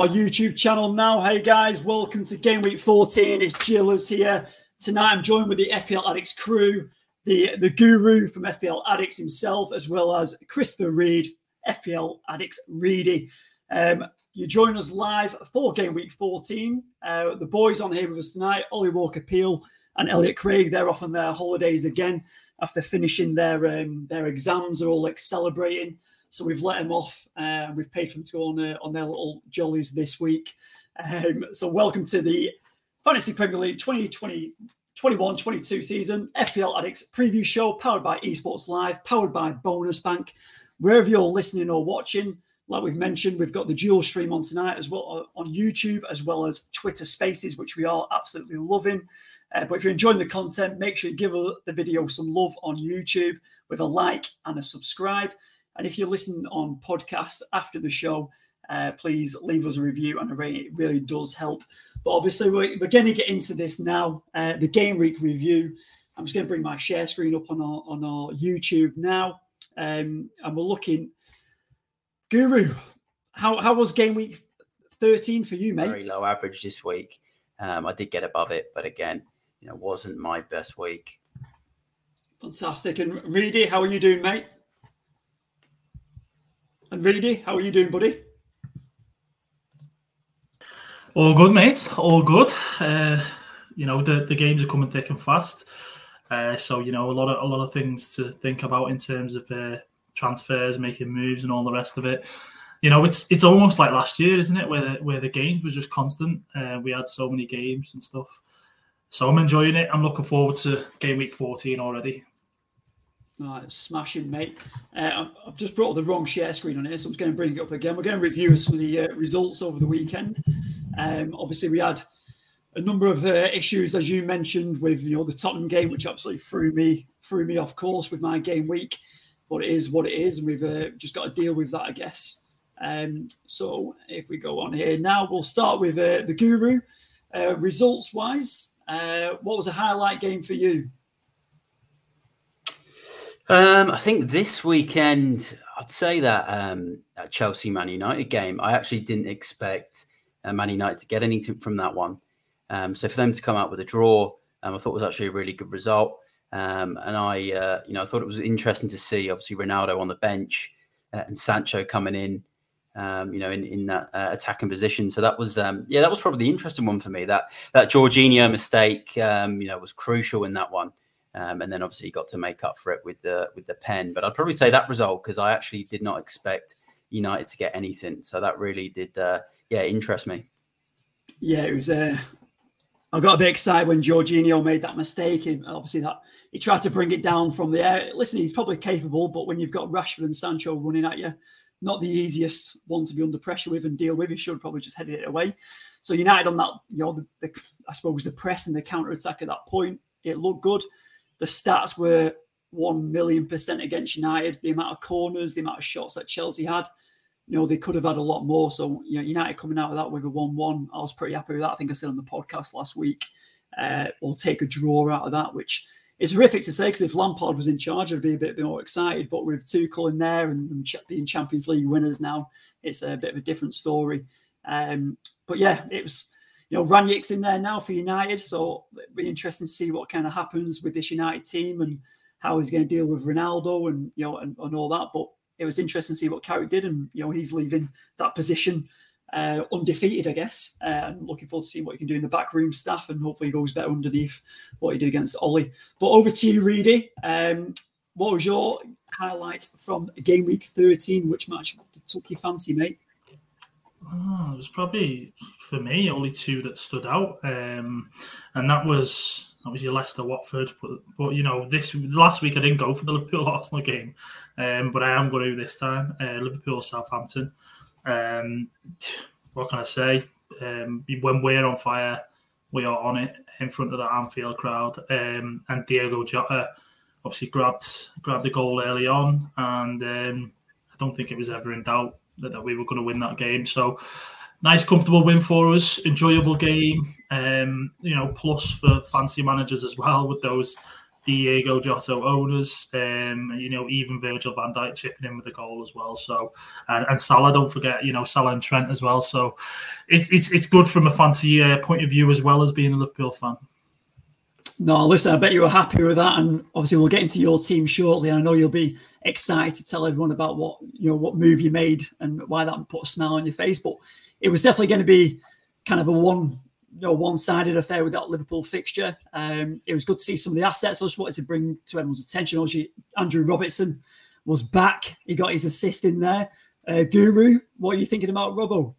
our YouTube channel now. Hey guys, welcome to Game Week 14. It's Gillas here. Tonight I'm joined with the FPL Addicts crew, the, the guru from FPL Addicts himself, as well as Christopher Reed, FPL Addicts Reedy. Um, you join us live for Game Week 14. Uh, the boys on here with us tonight, Ollie Walker Peel and Elliot Craig, they're off on their holidays again after finishing their um, their exams. They're all like celebrating. So we've let them off. Uh, we've paid for them to go on, uh, on their little jollies this week. Um, so welcome to the Fantasy Premier League 2020. 21 22 season FPL Addicts preview show powered by Esports Live, powered by Bonus Bank. Wherever you're listening or watching, like we've mentioned, we've got the dual stream on tonight as well uh, on YouTube, as well as Twitter Spaces, which we are absolutely loving. Uh, but if you're enjoying the content, make sure you give the video some love on YouTube with a like and a subscribe. And if you're listening on podcast after the show, uh, please leave us a review and a. It really does help. But obviously, we're, we're going to get into this now. Uh, the game week review. I'm just going to bring my share screen up on our on our YouTube now, um, and we're looking. Guru, how how was game week 13 for you, mate? Very low average this week. Um, I did get above it, but again, you know, wasn't my best week. Fantastic. And Reedy, how are you doing, mate? And Reedy, how are you doing, buddy? All good, mate. All good. Uh, you know the, the games are coming thick and fast, uh, so you know a lot of a lot of things to think about in terms of uh, transfers, making moves, and all the rest of it. You know, it's it's almost like last year, isn't it? Where the, where the games were just constant. Uh, we had so many games and stuff. So I'm enjoying it. I'm looking forward to game week 14 already. Oh, smashing, mate. Uh, I've just brought the wrong share screen on here, so I'm just going to bring it up again. We're going to review some of the uh, results over the weekend. Um, obviously, we had a number of uh, issues, as you mentioned, with you know the Tottenham game, which absolutely threw me threw me off course with my game week. But it is what it is, and we've uh, just got to deal with that, I guess. Um, so if we go on here now, we'll start with uh, the Guru. Uh, results wise, what was a highlight game for you? Um, I think this weekend, I'd say that um, that Chelsea Man United game, I actually didn't expect uh, Man United to get anything from that one. Um, so for them to come out with a draw, um, I thought was actually a really good result. Um, and I, uh, you know, I thought it was interesting to see obviously Ronaldo on the bench uh, and Sancho coming in, um, you know, in, in that uh, attacking position. So that was, yeah, that was probably the interesting one for me. That that Jorginho mistake, you know, was crucial in that one. Um, and then obviously got to make up for it with the with the pen. But I'd probably say that result because I actually did not expect United to get anything. So that really did, uh, yeah, interest me. Yeah, it was. Uh, I got a bit excited when Jorginho made that mistake, and obviously that he tried to bring it down from the air. Listen, he's probably capable, but when you've got Rashford and Sancho running at you, not the easiest one to be under pressure with and deal with. He should probably just headed it away. So United on that, you know, the, the, I suppose the press and the counter attack at that point, it looked good the stats were one million percent against United. The amount of corners, the amount of shots that Chelsea had, you know, they could have had a lot more. So, you know, United coming out of that with a 1 1, I was pretty happy with that. I think I said on the podcast last week, uh, we'll take a draw out of that, which is horrific to say because if Lampard was in charge, I'd be a bit more excited. But with Tuchel in there and being Champions League winners now, it's a bit of a different story. Um, but yeah, it was you know, Rangnick's in there now for United, so it'll be interesting to see what kind of happens with this United team and how he's going to deal with Ronaldo and you know and, and all that. But it was interesting to see what Carrick did, and you know he's leaving that position uh, undefeated, I guess. Uh, looking forward to seeing what he can do in the backroom staff, and hopefully he goes better underneath what he did against Ollie. But over to you, Reedy. Um, what was your highlight from game week 13? Which match took your fancy, mate? Oh, it was probably for me only two that stood out, um, and that was that was your Leicester Watford. But, but you know, this last week I didn't go for the Liverpool Arsenal game, um, but I am going to this time. Uh, Liverpool Southampton. Um, what can I say? Um, when we're on fire, we are on it in front of the Anfield crowd, um, and Diego Jota obviously grabbed grabbed the goal early on, and um, I don't think it was ever in doubt that, we were going to win that game. So nice, comfortable win for us. Enjoyable game. Um, you know, plus for fancy managers as well with those Diego Jota owners, um, you know, even Virgil van Dijk chipping in with a goal as well. So, and, and Salah, don't forget, you know, Salah and Trent as well. So, it's it's it's good from a fancy uh, point of view as well as being a Liverpool fan. No, listen, I bet you were happy with that, and obviously we'll get into your team shortly. I know you'll be excited to tell everyone about what you know what move you made and why that put a smile on your face. But it was definitely going to be kind of a one you know one-sided affair with that Liverpool fixture. Um, it was good to see some of the assets. I just wanted to bring to everyone's attention. Obviously, Andrew Robertson was back. He got his assist in there. Uh, Guru, what are you thinking about Robbo?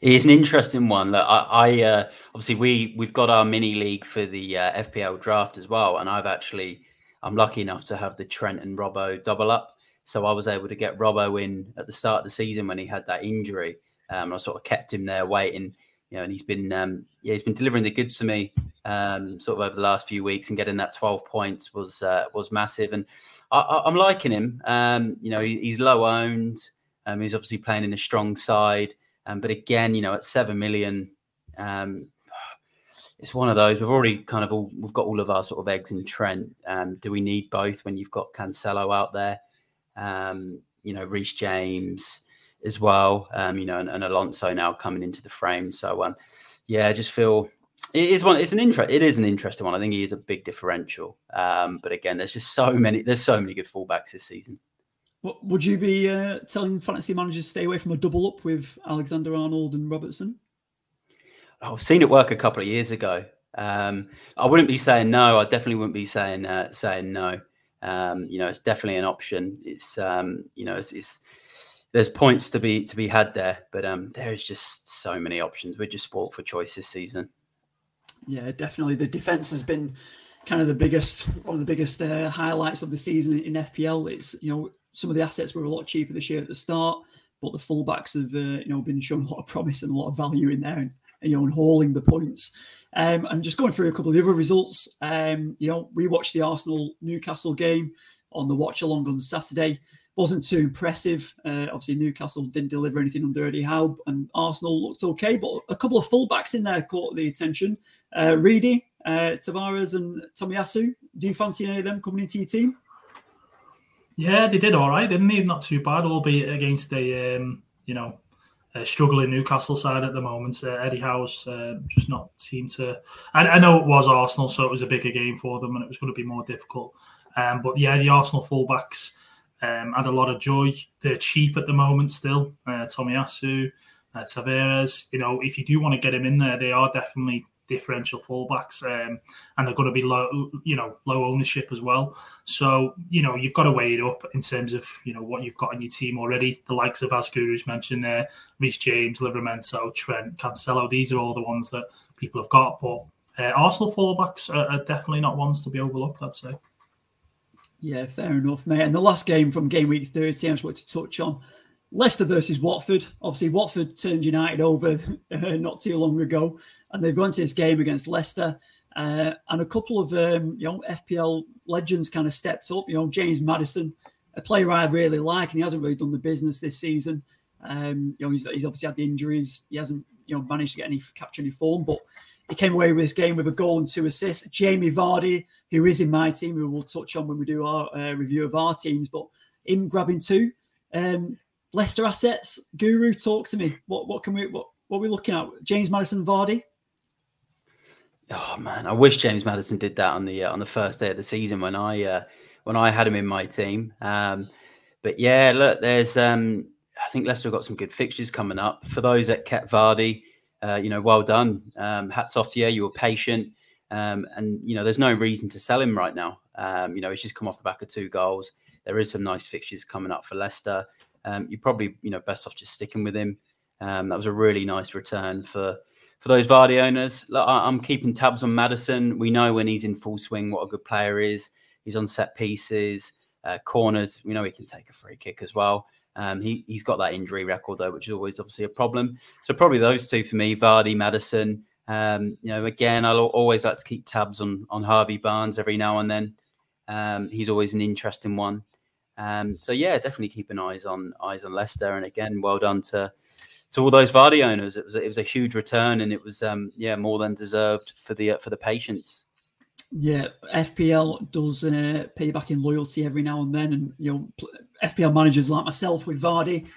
It's an interesting one. Look, I, I uh, obviously we we've got our mini league for the uh, FPL draft as well, and I've actually I'm lucky enough to have the Trent and Robbo double up. So I was able to get Robbo in at the start of the season when he had that injury. Um, I sort of kept him there waiting, you know, and he's been um, yeah he's been delivering the goods to me um, sort of over the last few weeks, and getting that 12 points was uh, was massive, and I, am liking him. Um, you know, he, he's low owned. Um, he's obviously playing in a strong side. Um, but again, you know, at seven million, um, it's one of those. We've already kind of all we've got all of our sort of eggs in Trent. Um, do we need both when you've got Cancelo out there? Um, you know, Reece James as well. Um, you know, and, and, Alonso now coming into the frame. So um, yeah, I just feel it is one. It's an interest. It is an interesting one. I think he is a big differential. Um, but again, there's just so many. There's so many good fullbacks this season. Would you be uh, telling fantasy managers to stay away from a double up with Alexander Arnold and Robertson? Oh, I've seen it work a couple of years ago. Um, I wouldn't be saying no. I definitely wouldn't be saying uh, saying no. Um, you know, it's definitely an option. It's um, you know, it's, it's, there's points to be to be had there, but um, there is just so many options. We're just sport for choice this season. Yeah, definitely. The defense has been kind of the biggest one of the biggest uh, highlights of the season in FPL. It's you know some of the assets were a lot cheaper this year at the start, but the fullbacks have uh, you know been shown a lot of promise and a lot of value in there, and, and you know, and hauling the points. Um, and just going through a couple of the other results, um, you know, we watched the Arsenal Newcastle game on the watch along on Saturday. Wasn't too impressive. Uh, obviously, Newcastle didn't deliver anything under Eddie Howe, and Arsenal looked okay. But a couple of fullbacks in there caught the attention. Uh, Reedy, uh, Tavares, and Tomiyasu. Do you fancy any of them coming into your team? Yeah, they did all right, didn't they? Not too bad, albeit against a um, you know a struggling Newcastle side at the moment. Uh, Eddie Howe's uh, just not seemed to. I, I, know it was Arsenal, so it was a bigger game for them, and it was going to be more difficult. Um, but yeah, the Arsenal fullbacks um, had a lot of joy. They're cheap at the moment still. Uh, Tomiyasu, uh, Tavares. You know, if you do want to get him in there, they are definitely differential fullbacks, um, and they're going to be low, you know, low ownership as well. So you know, you've got to weigh it up in terms of you know what you've got in your team already. The likes of Asguru's mentioned there, Reece James, Livramento, Trent, Cancelo. These are all the ones that people have got, but uh, Arsenal fullbacks are, are definitely not ones to be overlooked. I'd say. Yeah, fair enough, mate. And the last game from game week 30, I just wanted to touch on Leicester versus Watford. Obviously, Watford turned United over uh, not too long ago and they've gone to this game against Leicester. Uh, and a couple of um, you know FPL legends kind of stepped up. You know James Maddison, a player I really like, and he hasn't really done the business this season. Um, you know he's, he's obviously had the injuries. He hasn't you know managed to get any capture any form, but he came away with this game with a goal and two assists. Jamie Vardy, who is in my team, who we'll touch on when we do our uh, review of our teams, but him grabbing two. Um, Leicester assets, Guru, talk to me. What what can we what what are we looking at? James Maddison Vardy. Oh man, I wish James Maddison did that on the uh, on the first day of the season when I uh, when I had him in my team. Um, but yeah, look, there's um, I think Leicester have got some good fixtures coming up. For those that kept Vardy, uh, you know, well done. Um, hats off to you. You were patient, um, and you know, there's no reason to sell him right now. Um, you know, he's just come off the back of two goals. There is some nice fixtures coming up for Leicester. Um, you probably, you know, best off just sticking with him. that was a really nice return for for those Vardy owners, look, I'm keeping tabs on Maddison. We know when he's in full swing what a good player is. He's on set pieces, uh, corners. We know he can take a free kick as well. Um, he, he's got that injury record though, which is always obviously a problem. So probably those two for me, Vardy, Maddison. Um, you know, again, I'll always like to keep tabs on on Harvey Barnes every now and then. Um, he's always an interesting one. Um, so yeah, definitely keeping eyes on eyes on Leicester. And again, well done to to all those Vardy owners. It was it was a huge return, and it was um, yeah more than deserved for the uh, for the patience. Yeah, FPL does uh, pay back in loyalty every now and then, and you know, FPL managers like myself with Vardy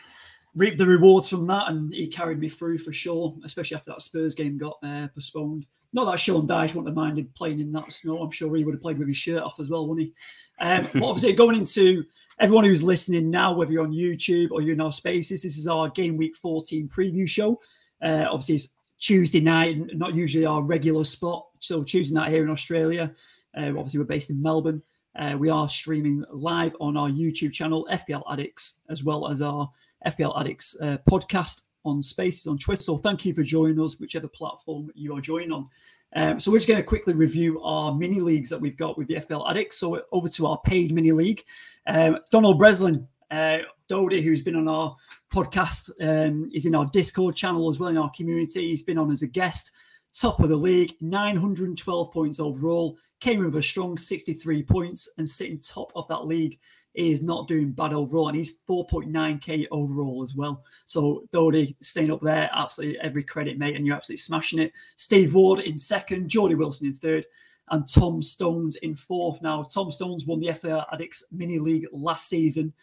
reap the rewards from that, and he carried me through for sure, especially after that Spurs game got uh, postponed. Not that Sean Dyche wouldn't have minded playing in that snow. I'm sure he would have played with his shirt off as well, wouldn't he? Um, but obviously, going into everyone who's listening now, whether you're on YouTube or you're in our spaces, this is our game week 14 preview show. Uh, obviously, it's Tuesday night, not usually our regular spot. So Tuesday night here in Australia. Uh, obviously, we're based in Melbourne. Uh, we are streaming live on our YouTube channel, FPL Addicts, as well as our FPL Addicts uh, podcast on Spaces on Twitter. So thank you for joining us, whichever platform you are joining on. Um, so we're just going to quickly review our mini leagues that we've got with the FPL Addicts. So over to our paid mini league. Um, Donald Breslin, uh, Dodie, who's been on our podcast, um, is in our Discord channel as well in our community. He's been on as a guest. Top of the league, 912 points overall. Came with a strong 63 points and sitting top of that league is not doing bad overall, and he's 4.9k overall as well. So Dodie staying up there, absolutely every credit, mate, and you're absolutely smashing it. Steve Ward in second, Jordy Wilson in third, and Tom Stones in fourth. Now, Tom Stones won the FPL Addicts Mini League last season.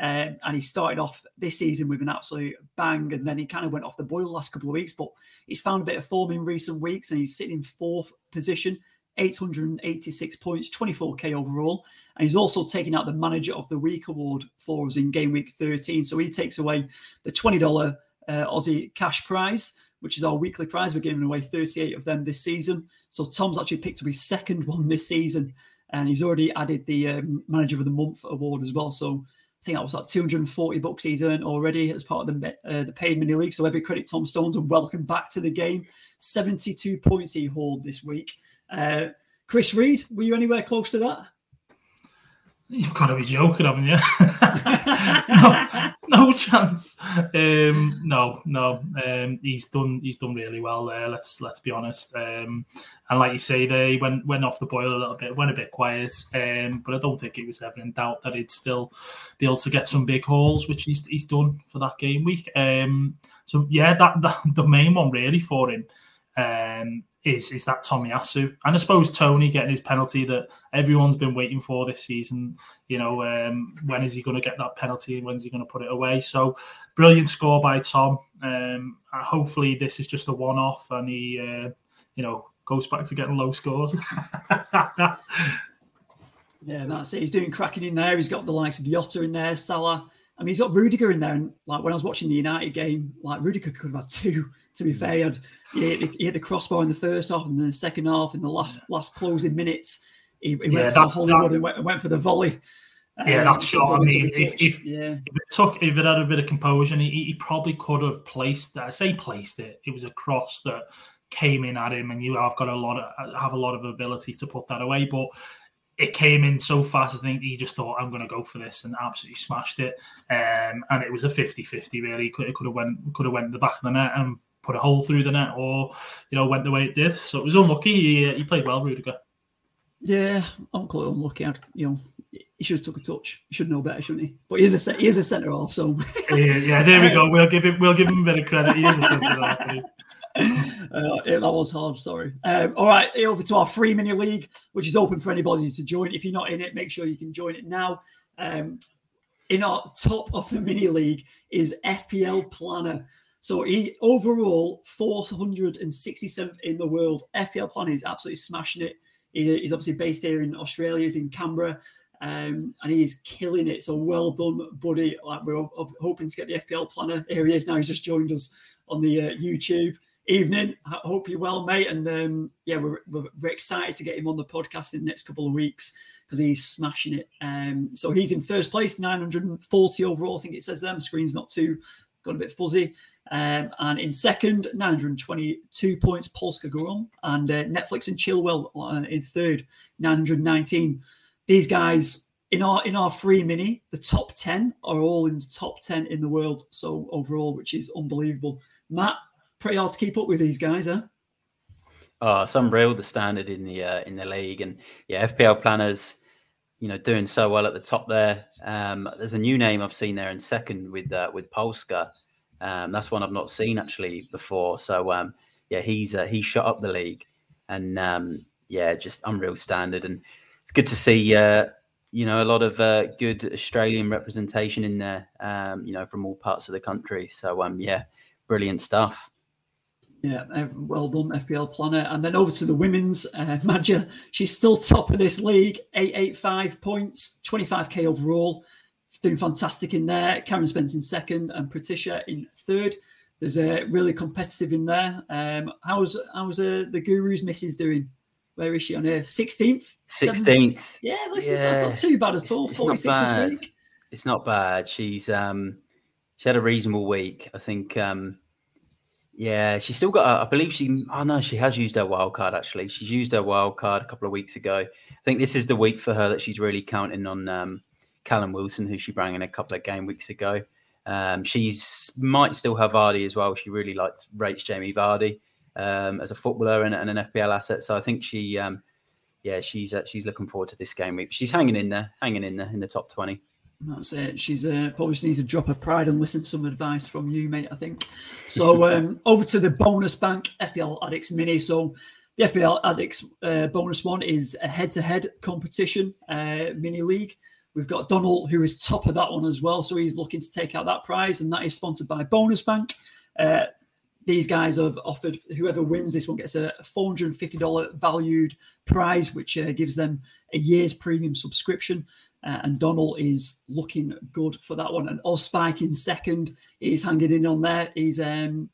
Um, and he started off this season with an absolute bang, and then he kind of went off the boil the last couple of weeks. But he's found a bit of form in recent weeks, and he's sitting in fourth position, 886 points, 24k overall. And he's also taken out the Manager of the Week award for us in game week 13. So he takes away the $20 uh, Aussie cash prize, which is our weekly prize. We're giving away 38 of them this season. So Tom's actually picked up his second one this season. And he's already added the um, Manager of the Month award as well. So I think that was like 240 bucks he's earned already as part of the uh, the paid mini league. So every credit Tom Stones and welcome back to the game. 72 points he hauled this week. Uh, Chris Reed, were you anywhere close to that? You've got to be joking, haven't you? no, no chance. Um, no, no. Um, he's done. He's done really well there. Let's let's be honest. Um, and like you say, they went went off the boil a little bit, went a bit quiet. Um, but I don't think it was ever in doubt that he'd still be able to get some big hauls, which he's he's done for that game week. Um, so yeah, that, that the main one really for him. Um, is is that Tomiyasu. And I suppose Toney getting his penalty that everyone's been waiting for this season. You know, um, when is he going to get that penalty? When's he going to put it away? So brilliant score by Tom. Um, hopefully this is just a one off and he, uh, you know, goes back to getting low scores. yeah, that's it. He's doing cracking in there. He's got the likes of Jota in there, Salah. I mean, he's got Rudiger in there, and like when I was watching the United game, like Rudiger could have had two. To be fair, he, had, he, hit, he hit the crossbar in the first half, and the second half, in the last last closing minutes, he, he yeah, went for Hollywood that, and went, went, for the volley. Yeah, um, that shot. I mean, if, if, yeah. if, it took, if it had a bit of composure, he, he probably could have placed. I say placed it. It was a cross that came in at him, and you have got a lot of have a lot of ability to put that away. But it came in so fast. I think he just thought, I'm going to go for this and absolutely smashed it. Um, and it was a 50 50, really. It could, it could have went could have went the back of the net and put a hole through the net or, you know, went the way it did. So it was unlucky. He, he played well, Rudiger. Yeah, I'm quite unlucky. I'd, you know, he should have took a touch. He should know better, shouldn't he? But he is a he is a centre half, so yeah, yeah, there we go. We'll give him we'll give him a bit of credit. He is a centre half. Uh, that was hard. Sorry. Um, all right, over to our free mini league, which is open for anybody to join. If you're not in it, make sure you can join it now. Um, in our top of the mini league is FPL Planner. So he overall 467th in the world. FPL Planner is absolutely smashing it. He, he's obviously based here in Australia. He's in Canberra. Um, and he is killing it. So well done, buddy. Like we're hoping to get the FPL planner. Here he is now. He's just joined us on the uh, YouTube evening. I hope you're well, mate. And um, yeah, we're, we're, we're, excited to get him on the podcast in the next couple of weeks because he's smashing it. Um, so he's in first place, 940 overall. I think it says there. Screen's not too got a bit fuzzy. Um, and in second, 922 points, Polska Goron. And uh, Netflix and Chilwell uh, in third, 919. These guys in our in our free mini, the top 10 are all in the top 10 in the world. So overall, which is unbelievable. Matt, pretty hard to keep up with these guys, huh? Oh, it's unreal the standard in the uh, in the league, and yeah, FPL planners, you know, doing so well at the top there. Um, there's a new name I've seen there in second with uh, with Polska. Um, that's one I've not seen actually before. So um, yeah, he's uh, he shot up the league, and um, yeah, just unreal standard, and it's good to see. Uh, you know, a lot of uh, good Australian representation in there. Um, you know, from all parts of the country. So, um, yeah, brilliant stuff. Yeah, well done, FPL Planner. And then over to the women's. Uh, Madja, she's still top of this league, 885 points, 25k overall. Doing fantastic in there. Karen Spence in second and Patricia in third. There's a really competitive in there. Um, how's how's uh, the Guru's missus doing? Where is she on here? 16th? 16th. Yeah, this yeah. Is, that's not too bad at it's, all. 46 this week. It's not bad. She's um she had a reasonable week. I think um yeah, she's still got. I believe she. Oh no, she has used her wild card. Actually, she's used her wild card a couple of weeks ago. I think this is the week for her that she's really counting on um, Callum Wilson, who she brought in a couple of game weeks ago. Um, she's might still have Vardy as well. She really likes rates Jamie Vardy um, as a footballer and, and, an FPL asset. So I think she, um, yeah, she's uh, she's looking forward to this game week. She's hanging in there, hanging in there in the top twenty. That's it. She's uh, probably needs to drop her pride and listen to some advice from you, mate. I think. So um, over to the bonus bank FPL Addicts Mini. So the FPL Addicts uh, bonus one is a head-to-head competition uh, mini league. We've got Donald who is top of that one as well, so he's looking to take out that prize, and that is sponsored by Bonus Bank. Uh, these guys have offered whoever wins this one gets a $450 valued prize, which uh, gives them a year's premium subscription. Uh, and Donald is looking good for that one. And Spike in second is hanging in on there. He's um,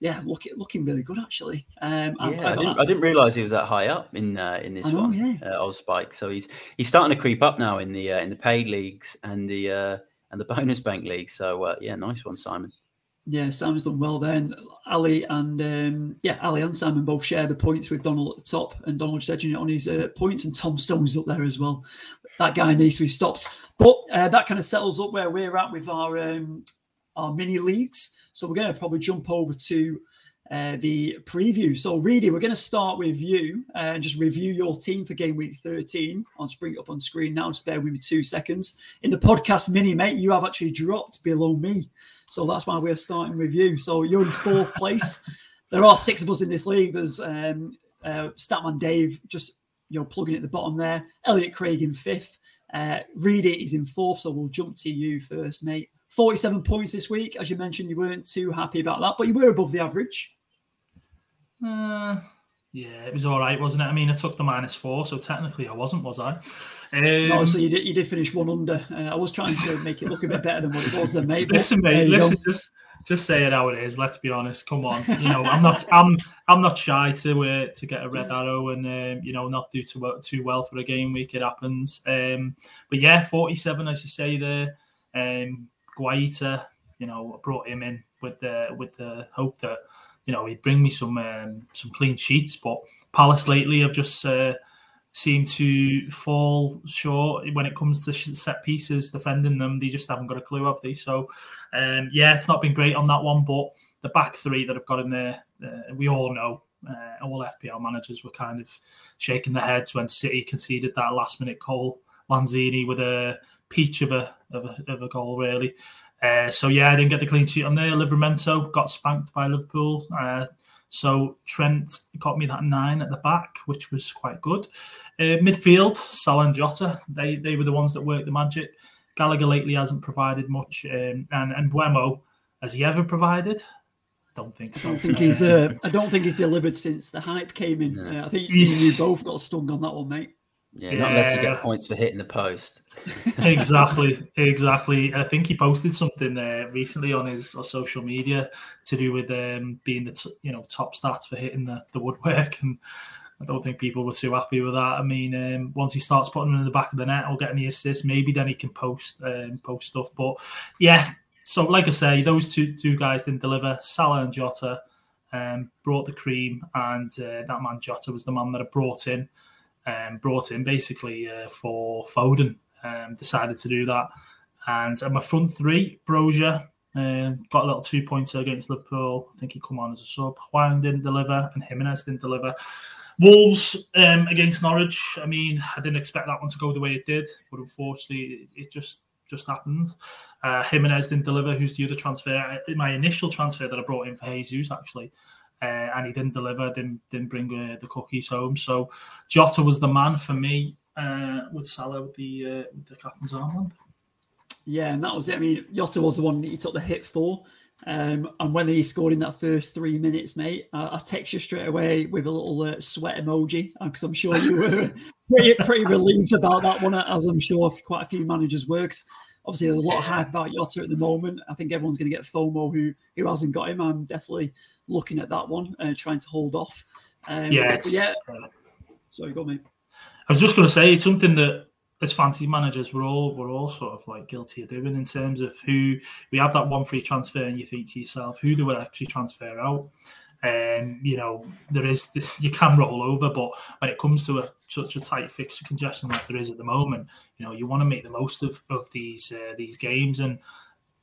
yeah, looking looking really good actually. Um, yeah, I, didn't, I didn't realize he was that high up in uh, in this know, one, yeah. uh, Spike. So he's he's starting to creep up now in the uh, in the paid leagues and the uh, and the bonus bank league. So uh, yeah, nice one, Simon. Yeah, Simon's done well then. Ali and um, yeah, Ali and Simon both share the points with Donald at the top, and Donald's edging it on his uh, points, and Tom Stone's up there as well that guy needs to be stopped. But uh, that kind of settles up where we're at with our um, our mini leagues. So we're going to probably jump over to uh, the preview. So, Reedy, we're going to start with you uh, and just review your team for game week 13. I'll just bring it up on screen now. Just bear with me two seconds. In the podcast mini, mate, you have actually dropped below me. So that's why we're starting with you. So you're in fourth place. There are six of us in this league. There's um, uh, Statman Dave just you know, plugging at the bottom there. Elliot Craig in fifth. Uh, Reedy is in fourth, so we'll jump to you first, mate. 47 points this week. As you mentioned, you weren't too happy about that, but you were above the average. Uh, yeah, it was all right, wasn't it? I mean, I took the minus four, so technically I wasn't, was I? Um, no, so you did, you did finish one under. Uh, I was trying to make it look a bit better than what it was, then, mate. Listen, mate, listen, go. just just say it how it is. Let's be honest. Come on, you know I'm not I'm I'm not shy to uh, to get a red arrow and um, you know not do too well, too well for a game week. It happens. Um, but yeah, 47 as you say there. Um, Guaita, you know, brought him in with the with the hope that you know he'd bring me some um, some clean sheets. But Palace lately have just uh, seem to fall short when it comes to set pieces, defending them. They just haven't got a clue, have they? So, um, yeah, it's not been great on that one. But the back three that I've got in there, uh, we all know. Uh, all FPL managers were kind of shaking their heads when City conceded that last minute goal. Lanzini with a peach of a of a, of a goal, really. Uh, so yeah, I didn't get the clean sheet on there. Livramento got spanked by Liverpool. Uh, so Trent got me that nine at the back, which was quite good. Uh, midfield, Salah and Jota, they they were the ones that worked the magic. Gallagher lately hasn't provided much, um, and and Mbeumo has he ever provided? Don't think so. I don't think he's. Uh, I don't think he's delivered since the hype came in. Uh, I think you both got stung on that one, mate. Yeah, not unless you get points for hitting the post. exactly, exactly. I think he posted something uh, recently on his social media to do with um, being the t- you know top stats for hitting the, the woodwork, and I don't think people were too happy with that. I mean, um, once he starts putting them in the back of the net or getting the assists, maybe then he can post um, post stuff. But yeah, so like I say, those two two guys didn't deliver. Salah and Jota um, brought the cream, and uh, that man Jota was the man that I brought in um, brought in basically uh, for Foden. Um, decided to do that, and at my front three, Broja um, got a little two pointer against Liverpool. I think he come on as a sub. Hwang didn't deliver, and Jimenez didn't deliver. Wolves um, against Norwich. I mean, I didn't expect that one to go the way it did, but unfortunately, it, it just just happened. Uh, Jimenez didn't deliver. Who's the other transfer? My initial transfer that I brought in for Jesus, actually. Uh, and he didn't deliver, didn't didn't bring uh, the cookies home. So Jota was the man for me uh, with Salah with the uh, with the captain's armband. Yeah, and that was it. I mean, Jota was the one that he took the hit for. Um, and when he scored in that first three minutes, mate, I, I text you straight away with a little uh, sweat emoji because I'm sure you were pretty, pretty relieved about that one, as I'm sure quite a few managers works. Obviously, there's a lot of hype about Jota at the moment. I think everyone's going to get FOMO who who hasn't got him. I'm definitely looking at that one, uh, trying to hold off. Um, yeah, yeah. Sorry, go mate. I was just going to say it's something that as fancy managers we're all we're all sort of like guilty of doing in terms of who we have that one free transfer and you think to yourself who do we actually transfer out and um, you know there is you can roll over but when it comes to a, such a tight fixture congestion like there is at the moment you know you want to make the most of of these uh, these games and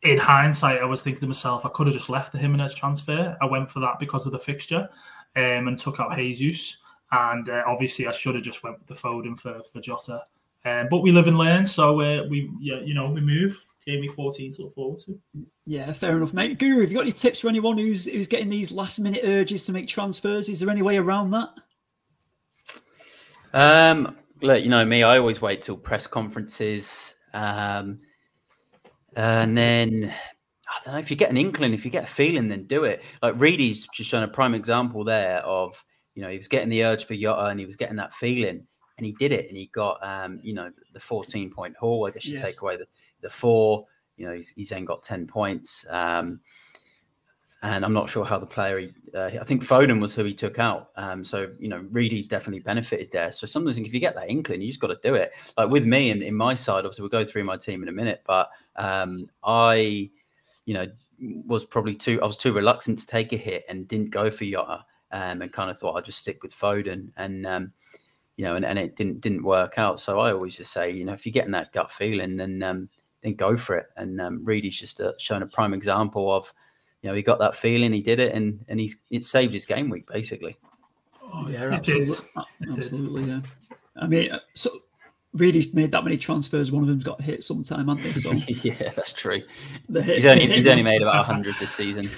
in hindsight, I was thinking to myself, I could have just left the Jimenez transfer. I went for that because of the fixture um, and took out Jesus. And uh, obviously, I should have just went with the Foden for, for Jota. Um, but we live and learn, so uh, we, yeah, you know, we move. Gave me 14 to look forward to. Yeah, fair enough, mate. Guru, have you got any tips for anyone who's who's getting these last minute urges to make transfers? Is there any way around that? Um, look, you know me, I always wait till press conferences. Um, and then I don't know if you get an inkling, if you get a feeling, then do it. Like Reedy's just shown a prime example there of, you know, he was getting the urge for Jota and he was getting that feeling and he did it and he got um, you know the 14 point haul i guess you yes. take away the, the four you know he's, he's then got 10 points um, and i'm not sure how the player he, uh, i think foden was who he took out um, so you know reedy's definitely benefited there so sometimes if you get that inkling you just got to do it like with me and in my side obviously we'll go through my team in a minute but um, i you know was probably too i was too reluctant to take a hit and didn't go for Jota um, and kind of thought i'd just stick with foden and um, you know, and, and it didn't didn't work out. So I always just say, you know, if you're getting that gut feeling, then um, then go for it. And um, Reedy's just uh, shown a prime example of, you know, he got that feeling, he did it, and and he's it saved his game week basically. Oh, yeah, absolutely, absolutely, yeah. I mean, uh, so really made that many transfers. One of them's got hit sometime, hasn't they? So yeah, that's true. Hit, he's only he's only made about hundred this season.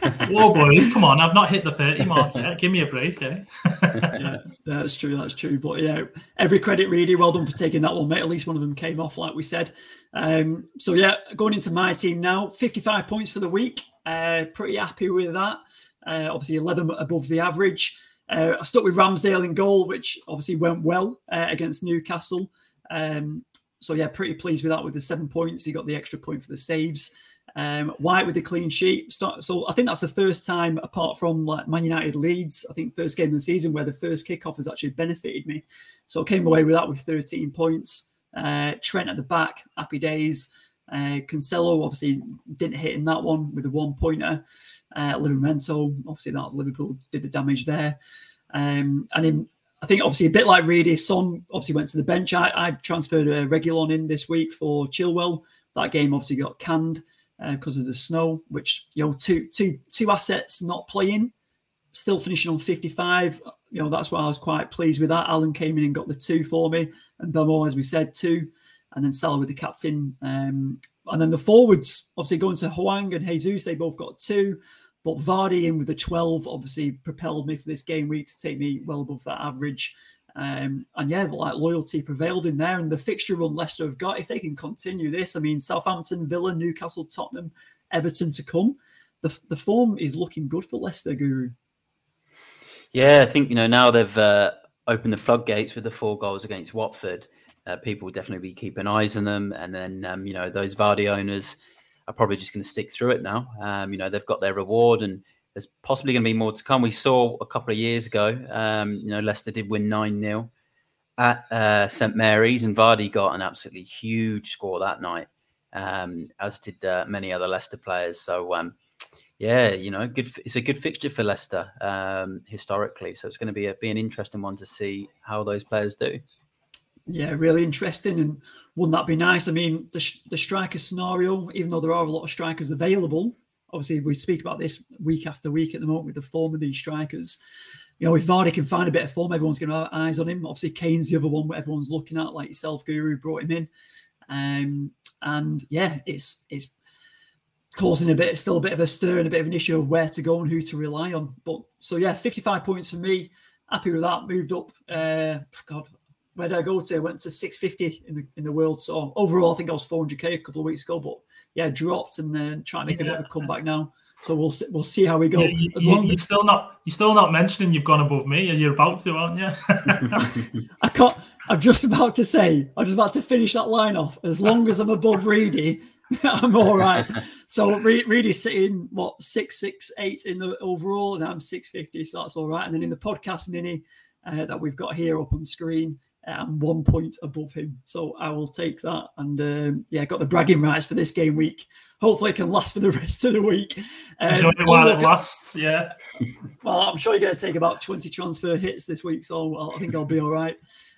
Whoa, boys, come on! I've not hit the thirty mark yet. Give me a break, eh? yeah, that's true. That's true. But yeah, every credit, really well done for taking that one, mate. At least one of them came off, like we said. Um, so yeah, going into my team now, fifty-five points for the week. Uh, pretty happy with that. Uh, obviously, eleven above the average. Uh, I stuck with Ramsdale in goal, which obviously went well uh, against Newcastle. Um, so yeah, pretty pleased with that. With the seven points, he got the extra point for the saves. Um, White with the clean sheet. So I think that's the first time, apart from like Man United Leeds, I think first game of the season where the first kickoff has actually benefited me. So I came away with that with 13 points. Uh, Trent at the back, happy days. Uh, Cancelo obviously didn't hit in that one with a one pointer. Uh, Livramento, obviously that Liverpool did the damage there. Um, and in I think obviously a bit like Reedy, Son obviously went to the bench. I, I transferred a Reguilon in this week for Chilwell. That game obviously got canned uh, because of the snow, which you know two two two assets not playing, still finishing on 55. You know that's why I was quite pleased with that. Alan came in and got the two for me, and Mbeumo, as we said, two, and then Salah with the captain. Um, and then the forwards obviously going to Hwang and Jesus, they both got two. But Vardy in with the 12 obviously propelled me for this game week to take me well above that average. Um, and yeah, like loyalty prevailed in there. And the fixture run Leicester have got, if they can continue this, I mean, Southampton, Villa, Newcastle, Tottenham, Everton to come. The, the form is looking good for Leicester, Guru. Yeah, I think, you know, now they've uh, opened the floodgates with the four goals against Watford. Uh, people will definitely be keeping eyes on them. And then, um, you know, those Vardy owners, are probably just going to stick through it now. Um, you know, they've got their reward and there's possibly going to be more to come. We saw a couple of years ago, um, you know, Leicester did win 9 0 at uh, St Mary's, and Vardy got an absolutely huge score that night, um, as did uh, many other Leicester players. So, um, yeah, you know, good. It's a good fixture for Leicester um, historically, so it's going to be a, be an interesting one to see how those players do. Yeah, really interesting. And wouldn't that be nice? I mean, the, the striker scenario, even though there are a lot of strikers available, obviously we speak about this week after week at the moment with the form of these strikers. You know, if Vardy can find a bit of form, everyone's going to have eyes on him. Obviously, Kane's the other one where everyone's looking at, like yourself, Guru brought him in. Um, and yeah, it's it's causing a bit, still a bit of a stir and a bit of an issue of where to go and who to rely on. But so yeah, 55 points for me. Happy with that. Moved up. Uh, God, where did I go to? I went to 650 in the in the world. So overall, I think I was 400k a couple of weeks ago. But yeah, dropped and then trying to make yeah. of a comeback now. So we'll see, we'll see how we go. You, as long you, are still not you're still not mentioning you've gone above me. and You're about to, aren't you? I can't. I'm just about to say. I'm just about to finish that line off. As long as I'm above Reedy, I'm all right. So Reedy's sitting what six six eight in the overall, and I'm six fifty. So that's all right. And then in the podcast mini uh, that we've got here up on screen, I'm one point above him. So I will take that. And um, yeah, got the bragging rights for this game week. Hopefully, it can last for the rest of the week. Um, Enjoy it while it lasts. Yeah. well, I'm sure you're going to take about 20 transfer hits this week. So I think I'll be all right.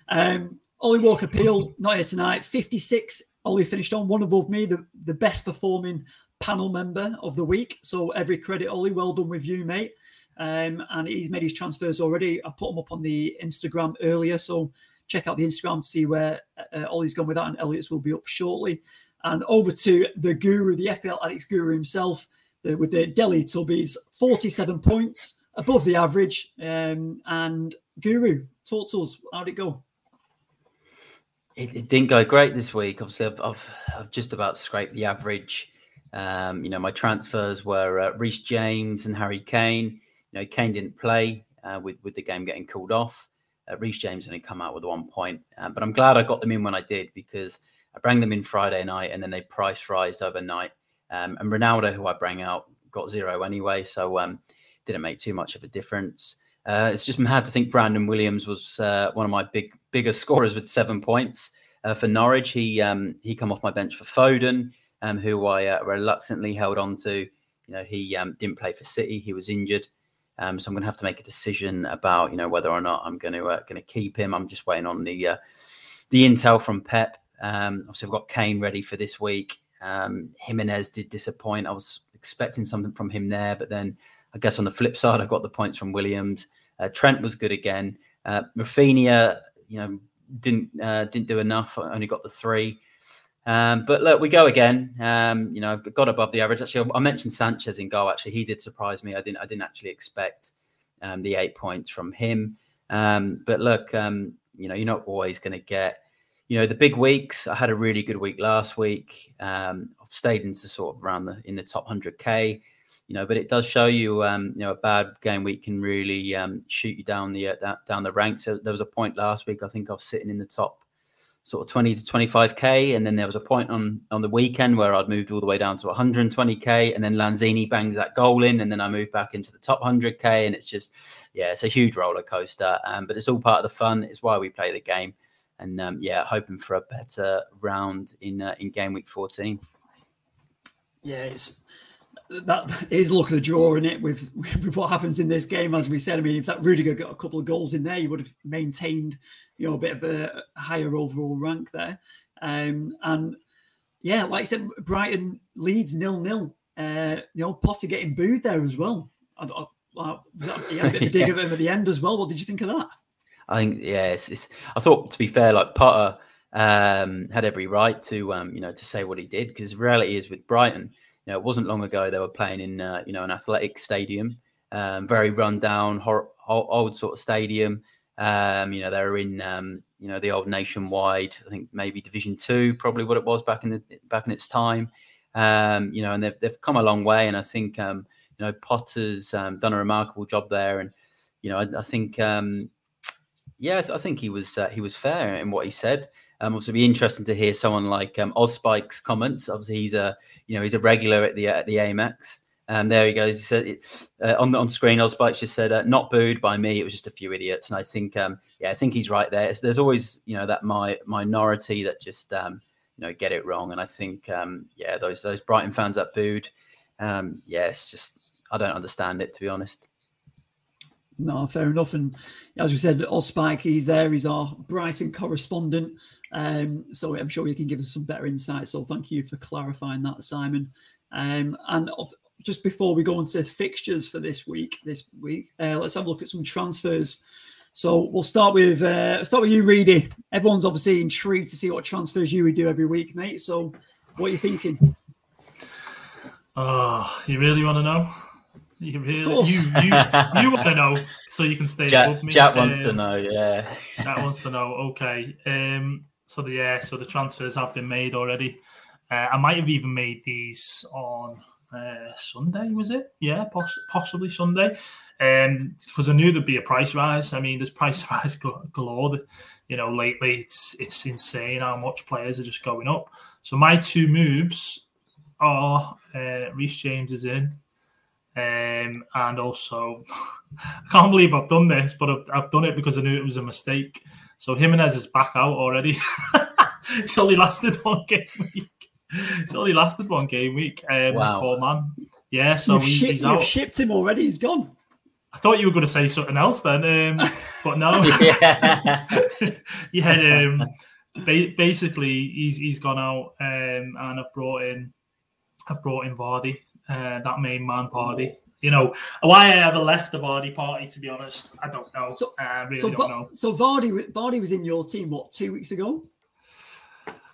Um, Ollie Walker Peel, not here tonight. 56. Ollie finished on one above me, the, the best performing panel member of the week. So every credit, Ollie. Well done with you, mate. Um, and he's made his transfers already. I put them up on the Instagram earlier. So check out the Instagram to see where uh, Ollie's gone with that, and Elliot's will be up shortly. And over to the guru, the FPL Addicts guru himself, the, with the Delhi Tubbies, 47 points above the average. Um, and Guru, talk to us. How'd it go? It, it didn't go great this week. Obviously, I've, I've, I've just about scraped the average. Um, you know, my transfers were uh, James and Harry Kane. You know, Kane didn't play uh, with with the game getting called off. Uh, James only come out with one point, um, but I'm glad I got them in when I did because I bring them in Friday night and then they price rised overnight. Um, and Ronaldo, who I bring out, got zero anyway, so um, didn't make too much of a difference. Uh, it's just mad to think Brandon Williams was uh, one of my big biggest scorers with seven points uh, for Norwich. He um, he come off my bench for Foden, um, who I uh, reluctantly held on to. You know, he um, didn't play for City; he was injured. Um, so I'm going to have to make a decision about you know whether or not I'm going to uh, going to keep him. I'm just waiting on the uh, the intel from Pep. Um, obviously, I've got Kane ready for this week. Um, Jimenez did disappoint. I was expecting something from him there, but then I guess on the flip side, I got the points from Williams. Uh, Trent was good again. Uh, Raphinha, you know, didn't uh, didn't do enough. Only got the three. Um, but look, we go again. Um, you know, got above the average. Actually, I mentioned Sanchez in goal. Actually, he did surprise me. I didn't. I didn't actually expect um, the eight points from him. Um, but look, um, you know, you're not always going to get, you know, the big weeks. I had a really good week last week. Um, I've stayed into sort of around the in the top hundred k. You know, but it does show you, you know, a bad game week can really shoot you down the uh, down the ranks. So there was a point last week. I think I was sitting in the top sort of 20 to 25k and then there was a point on on the weekend where i'd moved all the way down to 120k and then lanzini bangs that goal in and then i moved back into the top 100k and it's just yeah it's a huge roller coaster um, but it's all part of the fun it's why we play the game and um, yeah hoping for a better round in uh, in game week 14 yeah it's that is look of the draw in it with with what happens in this game. As we said, I mean, if that Rudiger got a couple of goals in there, you would have maintained, you know, a bit of a higher overall rank there. Um, and yeah, like I said, Brighton Leeds nil nil. Uh, you know, Potter getting booed there as well. I, I, I, he had a bit of a dig yeah. of him at the end as well. What did you think of that? I think yeah, it's, it's, I thought to be fair, like Potter um, had every right to um, you know to say what he did because reality is with Brighton you know, it wasn't long ago they were playing in uh, you know an athletic stadium, um, very run down, hor- old sort of stadium. Um, you know, they were in um, you know the old nationwide. I think maybe Division Two, probably what it was back in the back in its time. Um, you know, and they've they've come a long way, and I think um, you know Potter's um, done a remarkable job there, and you know I, I think yeah, I, th- I, think he was uh, he was fair in what he said. Um, also, be interesting to hear someone like um, Ozspike's comments. Obviously, he's a you know he's a regular at the at the Amex. Um, there he goes. He said uh, on the on screen, Ozspike just said, uh, "Not booed by me. It was just a few idiots." And I think, um, yeah, I think he's right there. there's always you know that my minority that just um, you know get it wrong. And I think, um, yeah, those those Brighton fans that booed, um, yeah, it's just I don't understand it to be honest. No, fair enough. And as we said, Ozspike, he's there. He's our Brighton correspondent. Um, so I'm sure you can give us some better insight. So thank you for clarifying that, Simon. Um, and just before we go into fixtures for this week, this week, uh, let's have a look at some transfers. So we'll start with uh, start with you, Reedy. Everyone's obviously intrigued to see what transfers you would do every week, mate. So what are you thinking? Oh, you really want to know? You really, you, you, you want to know, so you can stay Jack, above me. Jack wants to Um, know, yeah. That wants to know. Okay. Um. So the yeah. So the transfers have been made already. Uh, I might have even made these on uh, Sunday. Was it? Yeah, poss- possibly Sunday. Um, because I knew there'd be a price rise. I mean, there's price rise gal- galore. You know, lately it's it's insane how much players are just going up. So my two moves are uh, Reece James is in. Um, and also, I can't believe I've done this, but I've, I've done it because I knew it was a mistake. So Jimenez is back out already. it's only lasted one game. It's only lasted one game week. Um, Wow. Poor man. Yeah, so you've, he- shipped, he's you've shipped him already. He's gone. I thought you were going to say something else then, um, but no. yeah. yeah, um, ba- basically he's he's gone out, um, and I've brought in I've brought in Vardy, uh, that main man Vardy. You know why I ever left the Vardy party? To be honest, I don't know. So- I really So, don't Va- know. so Vardy, Vardy was in your team what two weeks ago?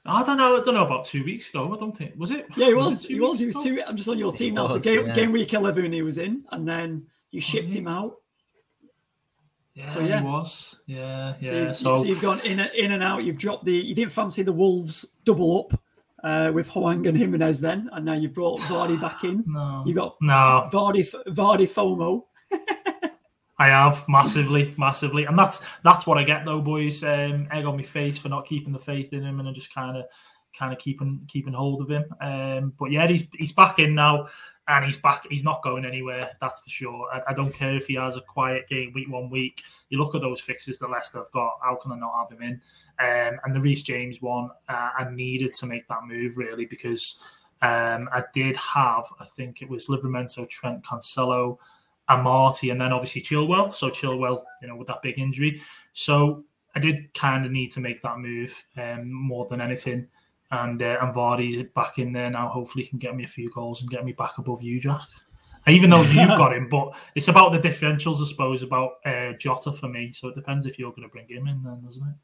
I don't know. I don't know about two weeks ago. I don't think was it. Yeah, he it was. two He was. He was two. I'm just on your team now. So game, yeah. game week eleven, he was in, and then you shipped him out. Yeah, So, yeah. he was. Yeah, So, yeah. you, So, so you've gone in, in and out. You've dropped the. You didn't fancy the Wolves double up uh, with Hwang and Jimenez then, and now you've brought Vardy back in. no, You got no. Vardy, Vardy FOMO. I have massively, massively, and that's that's what I get though, boys. Um, egg on my face for not keeping the faith in him, and just kind of, kind of keeping keeping hold of him. Um, but yeah, he's he's back in now, and he's back. He's not going anywhere. That's for sure. I, I don't care if he has a quiet game week one week. You look at those fixes that Leicester have got. How can I not have him in? Um, and the Reece James one, uh, I needed to make that move really because um, I did have, I think it was Livramento, Trent, Cancelo and Marty, and then obviously Chilwell. So Chilwell, you know, with that big injury. So I did kind of need to make that move um, more than anything. And uh, and Vardy's back in there now. Hopefully, he can get me a few goals and get me back above you, Jack. Even though you've got him, but it's about the differentials, I suppose, about uh, Jota for me. So it depends if you're going to bring him in, then, doesn't it?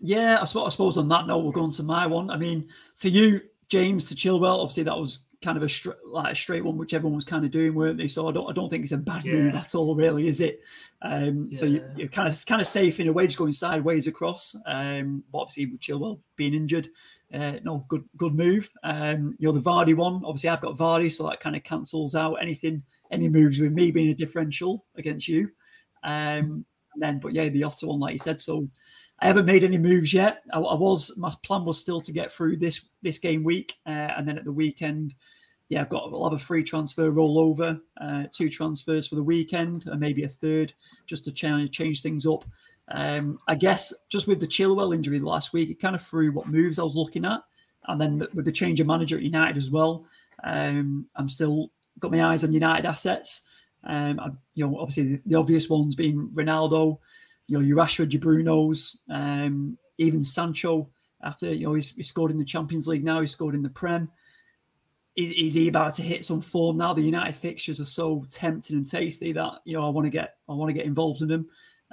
Yeah, I suppose, I suppose on that note, we'll go on to my one. I mean, for you, James to Chilwell, obviously that was kind of a straight, like a straight one, which everyone was kind of doing, weren't they? So I don't, I don't think it's a bad move at all, really, is it? Um, So you, you're kind of kind of safe in a way, just going sideways across. Um, but obviously with Chilwell being injured, uh, no, good good move. Um, you know the Vardy one, obviously I've got Vardy, so that kind of cancels out anything, any moves with me being a differential against you. Um, and then, but yeah, the Jota one, like you said, so. I haven't made any moves yet. I, I was my plan was still to get through this this game week, uh, and then at the weekend, yeah, I've got I'll have a free transfer rollover, uh, two transfers for the weekend, and maybe a third just to change change things up. Um, I guess just with the Chilwell injury last week, it kind of threw what moves I was looking at, and then with the change of manager at United as well, um, I'm still got my eyes on United assets. Um, I, you know, obviously the, the obvious ones being Ronaldo, you know, your Rashford, your Brunos, um, even Sancho. After you know he's, he scored in the Champions League now, he scored in the Prem. Is, is he about to hit some form now? The United fixtures are so tempting and tasty that you know I want to get I want to get involved in them,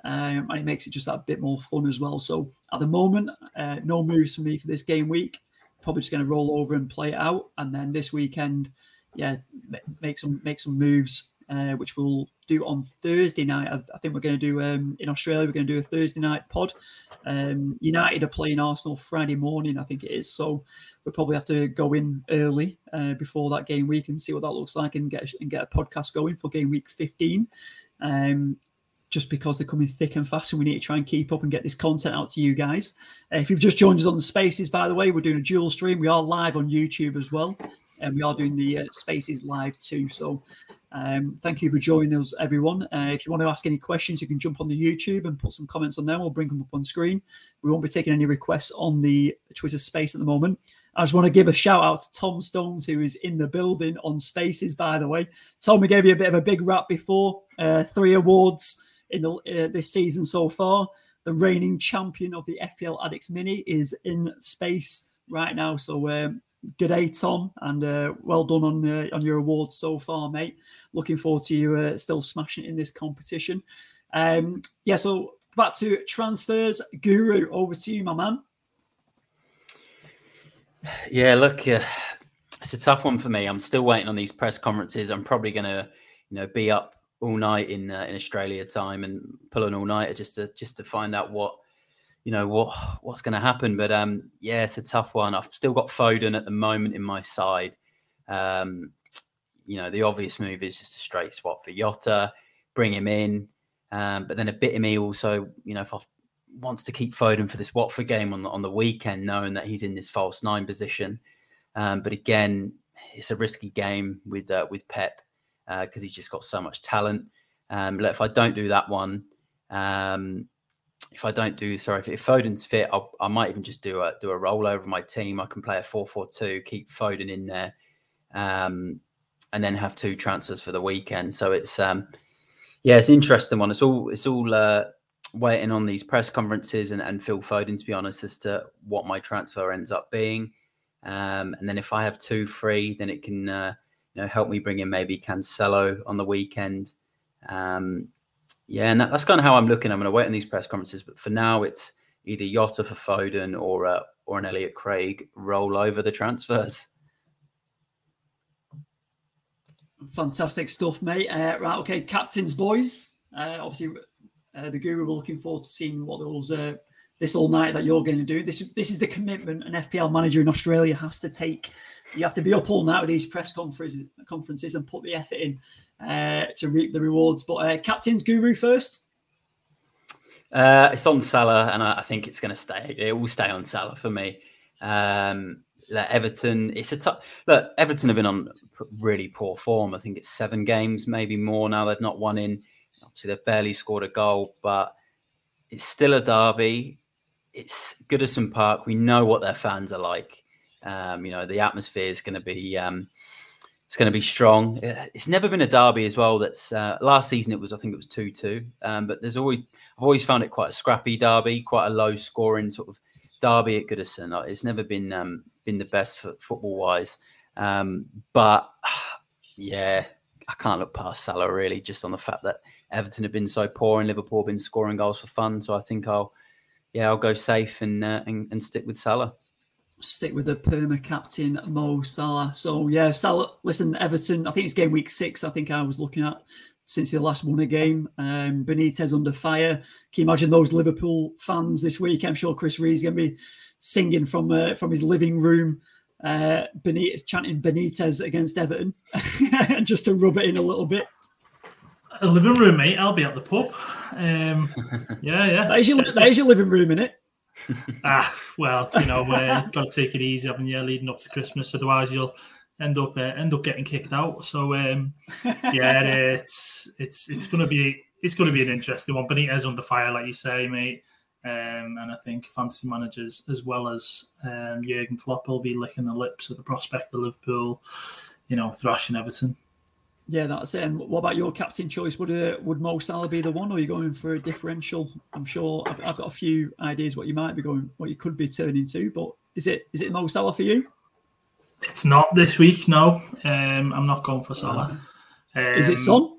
um, and it makes it just that bit more fun as well. So at the moment, uh, no moves for me for this game week. Probably just going to roll over and play it out, and then this weekend, yeah, make some make some moves, uh, which we'll do on Thursday night. I, I think we're going to do um, in Australia. We're going to do a Thursday night pod. Um, United are playing Arsenal Friday morning, I think it is. So we'll probably have to go in early uh, before that game week and see what that looks like and get and get a podcast going for game week 15. Um, just because they're coming thick and fast, and we need to try and keep up and get this content out to you guys. Uh, if you've just joined us on the Spaces, by the way, we're doing a dual stream. We are live on YouTube as well, and we are doing the uh, Spaces live too. So um, thank you for joining us, everyone. Uh, if you want to ask any questions, you can jump on the YouTube and put some comments on there. We'll bring them up on screen. We won't be taking any requests on the Twitter space at the moment. I just want to give a shout out to Tom Stones, who is in the building on Spaces, by the way. Tom, we gave you a bit of a big rap before. Uh, three awards in the uh, this season so far. The reigning champion of the FPL Addicts Mini is in space right now. So um, good day, Tom, and uh, well done on uh, on your awards so far, mate. Looking forward to you uh, still smashing it in this competition. Um, yeah, so back to transfers, Guru. Over to you, my man. Yeah, look, uh, it's a tough one for me. I'm still waiting on these press conferences. I'm probably going to, you know, be up all night in uh, in Australia time and pull an all nighter just to just to find out what you know what what's going to happen. But um, yeah, it's a tough one. I've still got Foden at the moment in my side. Um, you know, the obvious move is just a straight swap for Jota, bring him in. Um, but then a bit of me also, you know, if I wants to keep Foden for this Watford game on the, on the weekend, knowing that he's in this false nine position. Um, but again, it's a risky game with uh, with Pep because uh, he's just got so much talent. Um, if I don't do that one, um, if I don't do sorry, if, if Foden's fit, I'll, i might even just do a do a rollover my team. I can play a four four two, keep Foden in there, um, and then have two transfers for the weekend. So it's um, yeah, it's an interesting one. It's all it's all uh, waiting on these press conferences and, and Phil Foden to be honest as to what my transfer ends up being. Um, and then if I have two free, then it can uh, you know help me bring in maybe Cancelo on the weekend. Um, yeah, and that, that's kind of how I'm looking. I'm going to wait on these press conferences, but for now, it's either Jota for Foden or uh, or an Elliot Craig roll over the transfers. Fantastic stuff, mate. Uh, right, okay, captains, boys. Uh, obviously, uh, the Guru we're looking forward to seeing what those uh, this all night that you're going to do. This is this is the commitment an FPL manager in Australia has to take. You have to be up all night with these press conferences, conferences and put the effort in uh, to reap the rewards. But uh, captain's guru first. Uh, it's on Salah, and I, I think it's going to stay. It will stay on Salah for me. Um, Everton, it's a tough. Look, Everton have been on really poor form. I think it's seven games, maybe more now. They've not won in. Obviously, they've barely scored a goal, but it's still a derby it's Goodison Park. We know what their fans are like. Um, you know, the atmosphere is going to be um, it's going to be strong. It's never been a derby as well. That's uh, last season it was I think it was two two. Um, but there's always I've always found it quite a scrappy derby, quite a low scoring sort of derby at Goodison. Uh, it's never been um, been the best for football wise. Um, but yeah, I can't look past Salah really, just on the fact that Everton have been so poor and Liverpool have been scoring goals for fun. So I think I'll yeah, I'll go safe and uh, and, and stick with Salah. Stick with the perma captain Mo Salah. So yeah, Salah. Listen, Everton. I think it's game week six. I think I was looking at since they last won a game. Um, Benitez under fire. Can you imagine those Liverpool fans this week? I'm sure Chris Reed's going to be singing from uh, from his living room, uh, Benitez, chanting Benitez against Everton, just to rub it in a little bit. A living room, mate. I'll be at the pub. Um, yeah, yeah. That is your, that is your living room, isn't it? Ah, well, you know, uh, got to take it easy, haven't you, leading up to Christmas? Otherwise, you'll end up uh, end up getting kicked out. So, um, yeah, it's it's it's going to be it's going to be an interesting one. Benitez under fire, like you say, mate. Um, and I think fancy managers as well as um, Jurgen Klopp will be licking the lips at the prospect of Liverpool, you know, thrashing Everton. Yeah, that's it. And what about your captain choice? Would uh, would Mo Salah be the one, or are you going for a differential? I'm sure I've, I've, got a few ideas what you might be going, what you could be turning to. But is it is it Mo Salah for you? It's not this week. No, um, I'm not going for Salah. Um, is it um, Son?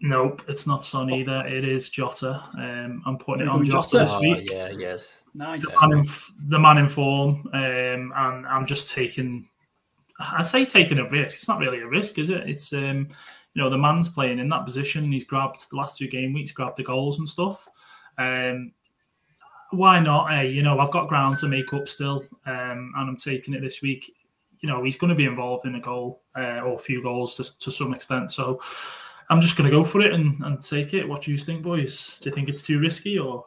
Nope, it's not Son either. It is Jota. Um, I'm putting it on Jota, Jota this oh, week. Oh, yeah, yes, nice. The man in, the man in form, um, and I'm just taking I say taking a risk. It's not really a risk, is it? It's um, you know, the man's playing in that position. He's grabbed the last two game weeks, grabbed the goals and stuff. Um, why not? Hey, you know, I've got ground to make up still, um, and I'm taking it this week. You know, he's going to be involved in a goal uh, or a few goals to, to some extent. So I'm just going to go for it and, and take it. What do you think, boys? Do you think it's too risky or?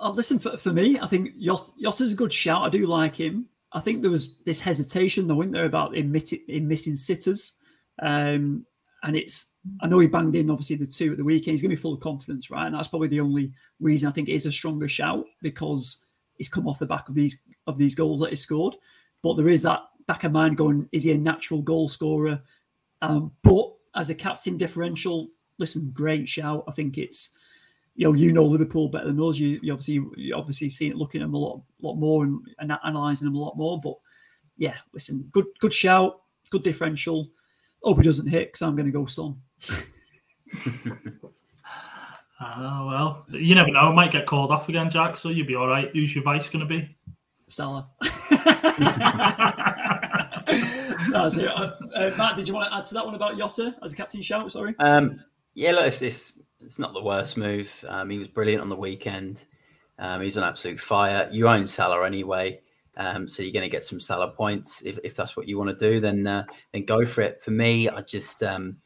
Oh, listen, for, for me, I think Jota's a good shout. I do like him. I think there was this hesitation, though, wasn't there, about him missing sitters. Um, and it's, I know he banged in obviously the two at the weekend. He's going to be full of confidence, right? And that's probably the only reason I think it is a stronger shout because he's come off the back of these of these goals that he scored. But there is that back of mind going, is he a natural goal scorer? Um, but as a captain differential, listen, great shout. I think it's you know, you know Liverpool better than us. You, you obviously, you obviously seen it, looking at them a lot, lot more, and, and analysing them a lot more. But yeah, listen, good, good shout, good differential. Hope he doesn't hit because I'm going to go Son. Oh well, you never know. I might get called off again, Jack. So you'll be all right. Who's your vice going to be? Salah. That's it. Uh, uh, Matt, did you want to add to that one about Jota as a captain shout? Sorry. Um, yeah, look, it's, it's, it's not the worst move. Um, he was brilliant on the weekend. Um, he's an absolute fire. You own Salah anyway, um, so you're going to get some Salah points. If, if that's what you want to do, then uh, then go for it. For me, I just um,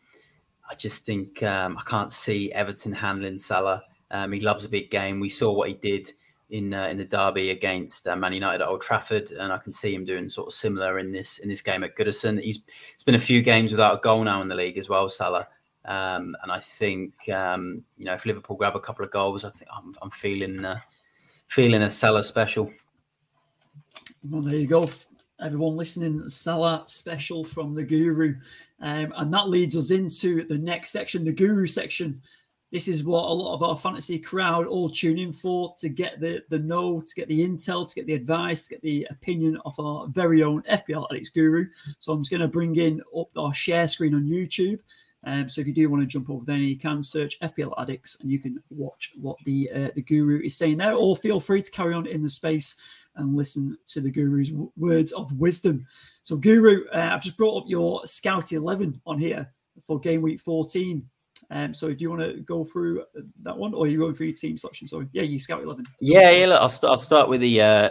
I just think um, I can't see Everton handling Salah. Um, he loves a big game. We saw what he did in uh, in the derby against uh, Man United at Old Trafford, and I can see him doing sort of similar in this in this game at Goodison. He's it's been a few games without a goal now in the league as well, Salah. Um, and I think um, you know if Liverpool grab a couple of goals, I think I'm, I'm feeling uh, feeling a Salah special. Well, there you go, everyone listening. Salah special from the Guru, um, and that leads us into the next section, the Guru section. This is what a lot of our fantasy crowd all tune in for to get the the know, to get the intel, to get the advice, to get the opinion of our very own FPL Addicts Guru. So I'm just going to bring in up our share screen on YouTube. Um, so if you do want to jump over there, you can search FPL Addicts and you can watch what the uh, the Guru is saying there, or feel free to carry on in the space and listen to the Guru's w- words of wisdom. So Guru, uh, I've just brought up your Scout 11 on here for game week 14. Um, so do you want to go through that one, or are you going through your team selection? Sorry, yeah, you Scout 11. Yeah, yeah. Look, I'll, st- I'll start with the uh,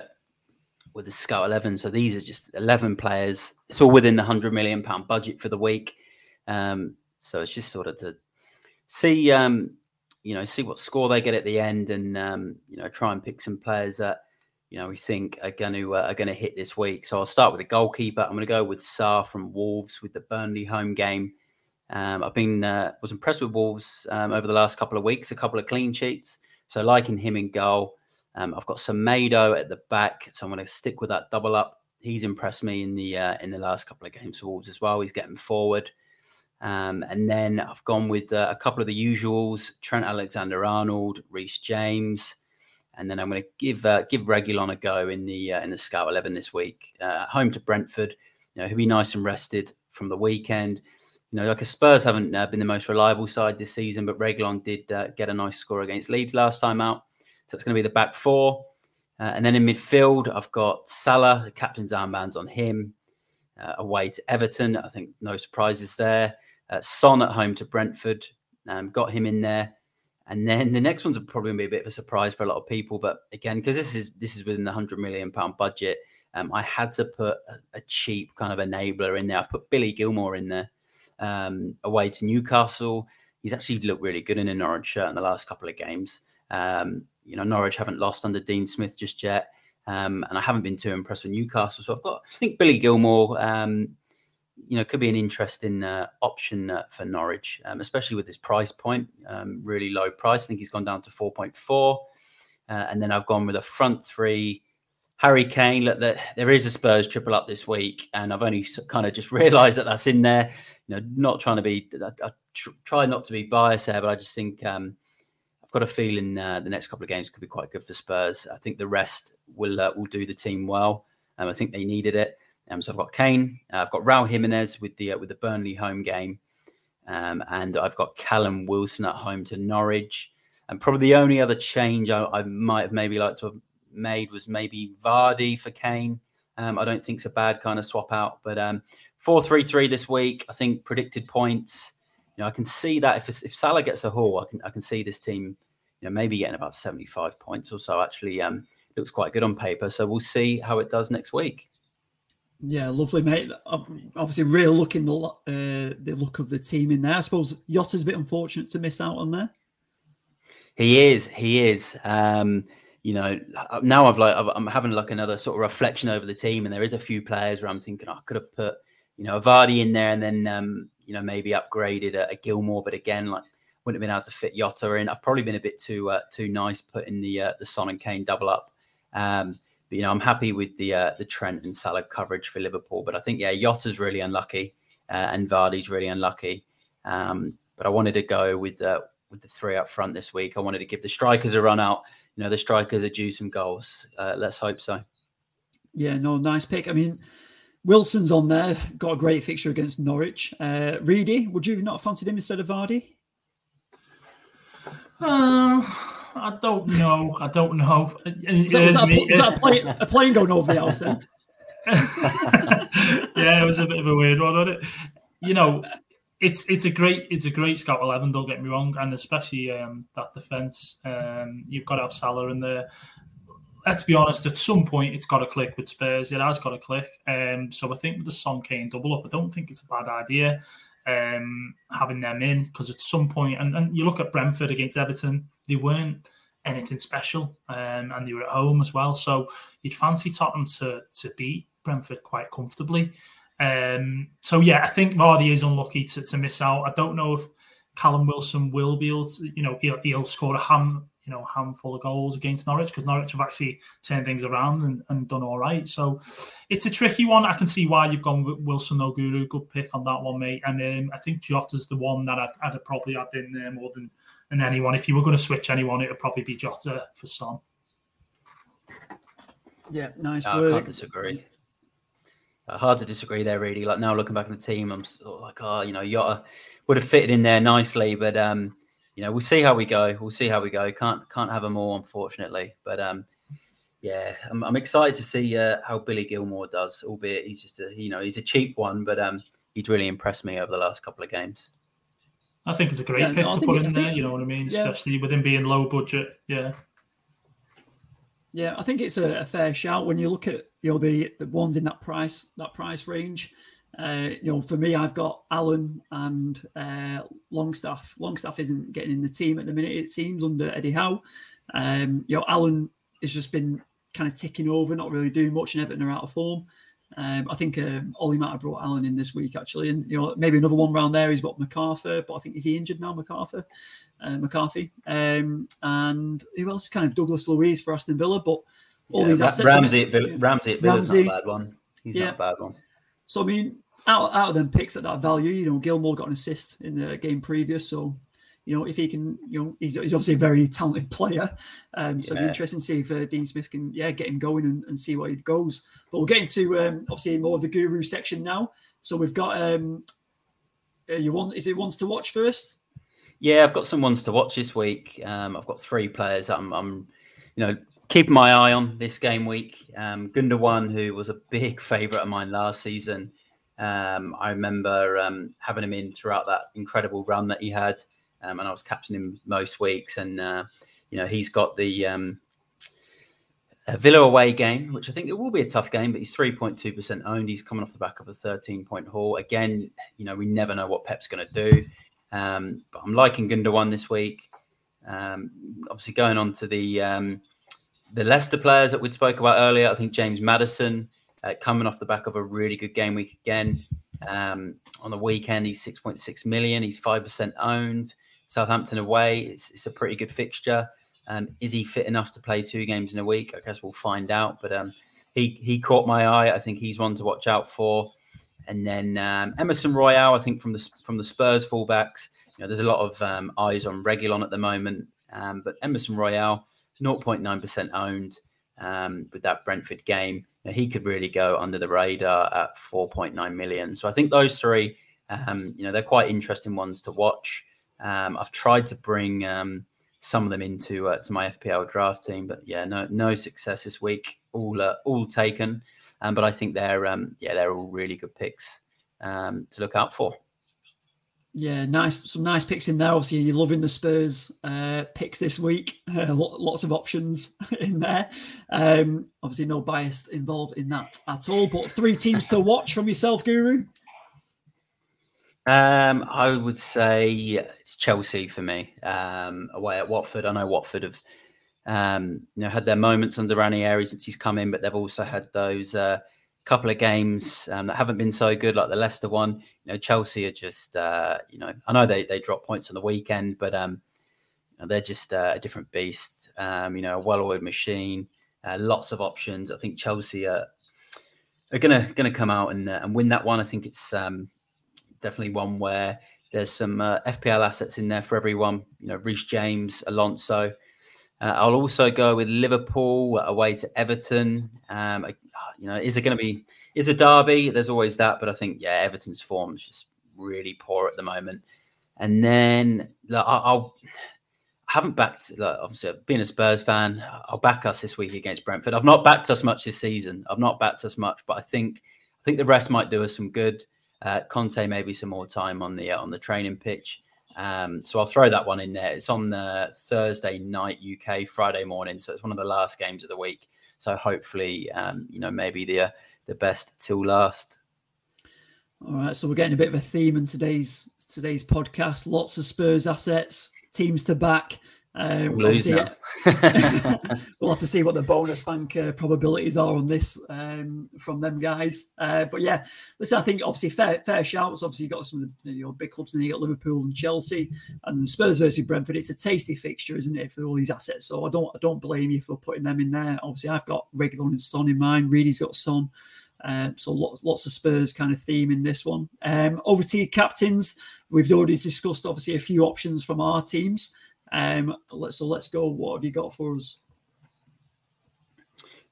with the Scout 11. So these are just 11 players. It's all within the 100 million pound budget for the week. Um, so it's just sort of to see, um, you know, see what score they get at the end, and um, you know, try and pick some players that you know we think are going to uh, are going to hit this week. So I'll start with the goalkeeper. I'm going to go with Sá from Wolves with the Burnley home game. Um, I've been uh, was impressed with Wolves um, over the last couple of weeks. A couple of clean sheets, so liking him in goal. Um, I've got Semedo at the back, so I'm going to stick with that double up. He's impressed me in the uh, in the last couple of games for Wolves as well. He's getting forward. Um, and then I've gone with uh, a couple of the usuals: Trent Alexander-Arnold, Reece James, and then I'm going to give uh, give Reguilon a go in the uh, in the Scout Eleven this week. Uh, home to Brentford, you know he'll be nice and rested from the weekend. You know, like a Spurs haven't uh, been the most reliable side this season, but Reguilon did uh, get a nice score against Leeds last time out, so it's going to be the back four. and then in midfield, I've got Salah, the captain's armbands on him. away to Everton, I think no surprises there. Uh, Son at home to Brentford, um, got him in there, and then the next one's probably to be a bit of a surprise for a lot of people. But again, because this is this is within the hundred million pound budget, um, I had to put a, a, cheap kind of enabler in there. I've put Billy Gilmour in there um, away to Newcastle. He's actually looked really good in a Norwich shirt in the last couple of games. Um, you know, Norwich haven't lost under Dean Smith just yet. Um, and I haven't been too impressed with Newcastle. So I've got, I think Billy Gilmour um, you know, could be an interesting uh, option uh, for Norwich, um, especially with his price point, um, really low price. I think he's gone down to 4.4. Uh, and then I've gone with a front three. Harry Kane, look, there is a Spurs triple up this week, and I've only kind of just realised that that's in there. You know, not trying to be, I, I tr- try not to be biased there, but I just think um, I've got a feeling uh, the next couple of games could be quite good for Spurs. I think the rest will uh, will do the team well. Um, I think they needed it. Um, so I've got Kane, uh, I've got Raul Jimenez with the uh, with the Burnley home game, um, and I've got Callum Wilson at home to Norwich. And probably the only other change I, I might have maybe liked to have made was maybe Vardy for Kane. Um, I don't think it's a bad kind of swap out, but um, four three three this week. I think predicted points. You know, I can see that if if Salah gets a haul, I can I can see this team, you know, maybe getting about seventy five points or so. Actually, um, looks quite good on paper. So we'll see how it does next week. Yeah, lovely, mate. Obviously, real looking the uh, the look of the team in there. I suppose Jota's a bit unfortunate to miss out on there. He is. He is. Um, you know, now I've like I'm having like another sort of reflection over the team, and there is a few players where I'm thinking oh, I could have put you know Vardy in there, and then um, you know maybe upgraded a, a Gilmour, but again like wouldn't have been able to fit Yotta in. I've probably been a bit too uh, too nice putting the uh, the Son and Kane double up. Um, but, you know, I'm happy with the uh, the Trent and Salah coverage for Liverpool. But I think yeah, Jota's really unlucky uh, and Vardy's really unlucky. Um, but I wanted to go with uh, with the three up front this week. I wanted to give the strikers a run out. You know, the strikers are due some goals. Uh, let's hope so. Yeah, no, nice pick. I mean, Wilson's on there. Got a great fixture against Norwich. Uh, Reedy, would you not have not fancied him instead of Vardy? Uh, I don't know. I don't know. Is that, was that, a, is that a, plane, a, plane, going over the house then? yeah, it was a bit of a weird one, wasn't it? You know, it's it's a great it's a great scout eleven. Don't get me wrong, and especially um, that defense. Um, you've got to have Salah in there. Let's be honest. At some point, it's got to click with Spurs. It has got to click. Um, so I think with the Son Kane double up, I don't think it's a bad idea um, having them in because at some point, and, and you look at Brentford against Everton, they weren't anything special, um, and they were at home as well. So you'd fancy Tottenham to to beat Brentford quite comfortably. Um, so yeah, I think Vardy is unlucky to, to miss out. I don't know if Callum Wilson will be able to, you know, he'll, he'll score a ham, you know, handful of goals against Norwich because Norwich have actually turned things around and, and, done all right. So it's a tricky one. I can see why you've gone with Wilson or Guru. Good pick on that one, mate. And um, I think Jota's the one that I'd, I'd probably have been there more than, than anyone. If you were going to switch anyone, it would probably be Jota for Son. Yeah, nice work I can't disagree. Uh, hard to disagree there, really. Like now looking back on the team, I'm sort of like, oh, you know, Jota would have fitted in there nicely, but um, you know, we'll see how we go. We'll see how we go. Can't can't have them all, unfortunately. But um, yeah, I'm, I'm excited to see uh, how Billy Gilmour does. Albeit he's just a you know he's a cheap one, but um, he's really impressed me over the last couple of games. I think it's a great yeah, pick no, to put in there. You know what I mean, yeah. especially with him being low budget. Yeah. Yeah, I think it's a, a, fair shout when you look at you know the, the ones in that price that price range. Uh, you know, for me, I've got Allen and uh, Longstaff. Longstaff isn't getting in the team at the minute. It seems under Eddie Howe. Um, you know, Allen has just been kind of ticking over, not really doing much, and Everton are out of form. Um, I think um, Ollie might have brought Allen in this week actually, and you know maybe another one round there. He's got McArthur, but I think is he injured now, McArthur, uh, McCarthy, um, and who else? Kind of Douglas Luiz for Aston Villa, but all yeah, these assets. Ramsey, at Villa, Ramsey Villa's Ramsey, not a bad one. He's yeah. not a bad one. So I mean, out out of them picks at that value, you know, Gilmour got an assist in the game previous, so you know, if he can, you know, he's, he's obviously a very talented player. Um, so yeah. it'll be interesting to see if uh, Dean Smith can, yeah, get him going and, and see where he goes. But we'll get into um, obviously more of the guru section now. So we've got um, uh, you want is it ones to watch first? Yeah, I've got some ones to watch this week. Um, I've got three players I'm, I'm, you know, keeping my eye on this game week. Um, Gundogan, who was a big favourite of mine last season. Um, I remember um, having him in throughout that incredible run that he had um, and I was captaining him most weeks. And uh, you know, he's got the um, Villa away game, which I think it will be a tough game, but he's three point two percent owned. He's coming off the back of a thirteen point haul. Again, you know, we never know what Pep's going to do. Um, but I'm liking Gundogan this week. Um, obviously, going on to the the Leicester players that we spoke about earlier, I think James Maddison uh, coming off the back of a really good game week again. Um, on the weekend, he's 6.6 million. He's 5% owned. Southampton away. It's, it's a pretty good fixture. Um, is he fit enough to play two games in a week? I guess we'll find out. But um, he he caught my eye. I think he's one to watch out for. And then um, Emerson Royal, I think from the from the Spurs fullbacks, you know, there's a lot of um, eyes on Reguilon at the moment. Um, but Emerson Royal, 0.9% owned um, with that Brentford game. He could really go under the radar at 4.9 million. So I think those three, um, you know, they're quite interesting ones to watch. Um, I've tried to bring um, some of them into uh, to my FPL draft team, but yeah, no no success this week. All uh, all taken, um, but I think they're um, yeah they're all really good picks um, to look out for. Yeah, nice. Some nice picks in there. Obviously, you're loving the Spurs uh, picks this week. Uh, lots of options in there. Um, obviously, no bias involved in that at all. But three teams to watch from yourself, Guru. Um, I would say it's Chelsea for me. Um, away at Watford, I know Watford have um, you know had their moments under Ranieri since he's come in, but they've also had those uh, couple of games um, that haven't been so good, like the Leicester one. You know, Chelsea are just uh, you know I know they they drop points on the weekend, but um, they're just uh, a different beast. Um, you know, a well-oiled machine, uh, lots of options. I think Chelsea are are gonna gonna come out and uh, and win that one. I think it's um, definitely one where there's some uh, FPL assets in there for everyone. You know, Reece James, Alonso. Uh, I'll also go with Liverpool away to Everton. Um, you know, is it going to be is a derby? There's always that, but I think yeah, Everton's form is just really poor at the moment. And then I'll haven't backed. Like, obviously, being a Spurs fan, I'll back us this week against Brentford. I've not backed us much this season. I've not backed us much, but I think I think the rest might do us some good. Uh, Conte maybe some more time on the uh, on the training pitch. Um, so I'll throw that one in there. It's on the Thursday night UK, Friday morning, so it's one of the last games of the week. So hopefully, um, you know, maybe the uh, the best till last. All right, so we're getting a bit of a theme in today's today's podcast. Lots of Spurs assets, teams to back. Um, we'll, we'll have to see what the bonus bank uh, probabilities are on this um, from them guys. Uh, but yeah, listen, I think obviously fair fair shouts. Obviously, you got some of the you know, big clubs, and you got Liverpool and Chelsea, and the Spurs versus Brentford. It's a tasty fixture, isn't it, for all these assets? So I don't I don't blame you for putting them in there. Obviously, I've got Reguilón and Son in mind. Reedy's got Son. Um, so lots, lots of Spurs kind of theme in this one. Um, over to your captains. We've already discussed obviously a few options from our teams. Um, so let's go. What have you got for us?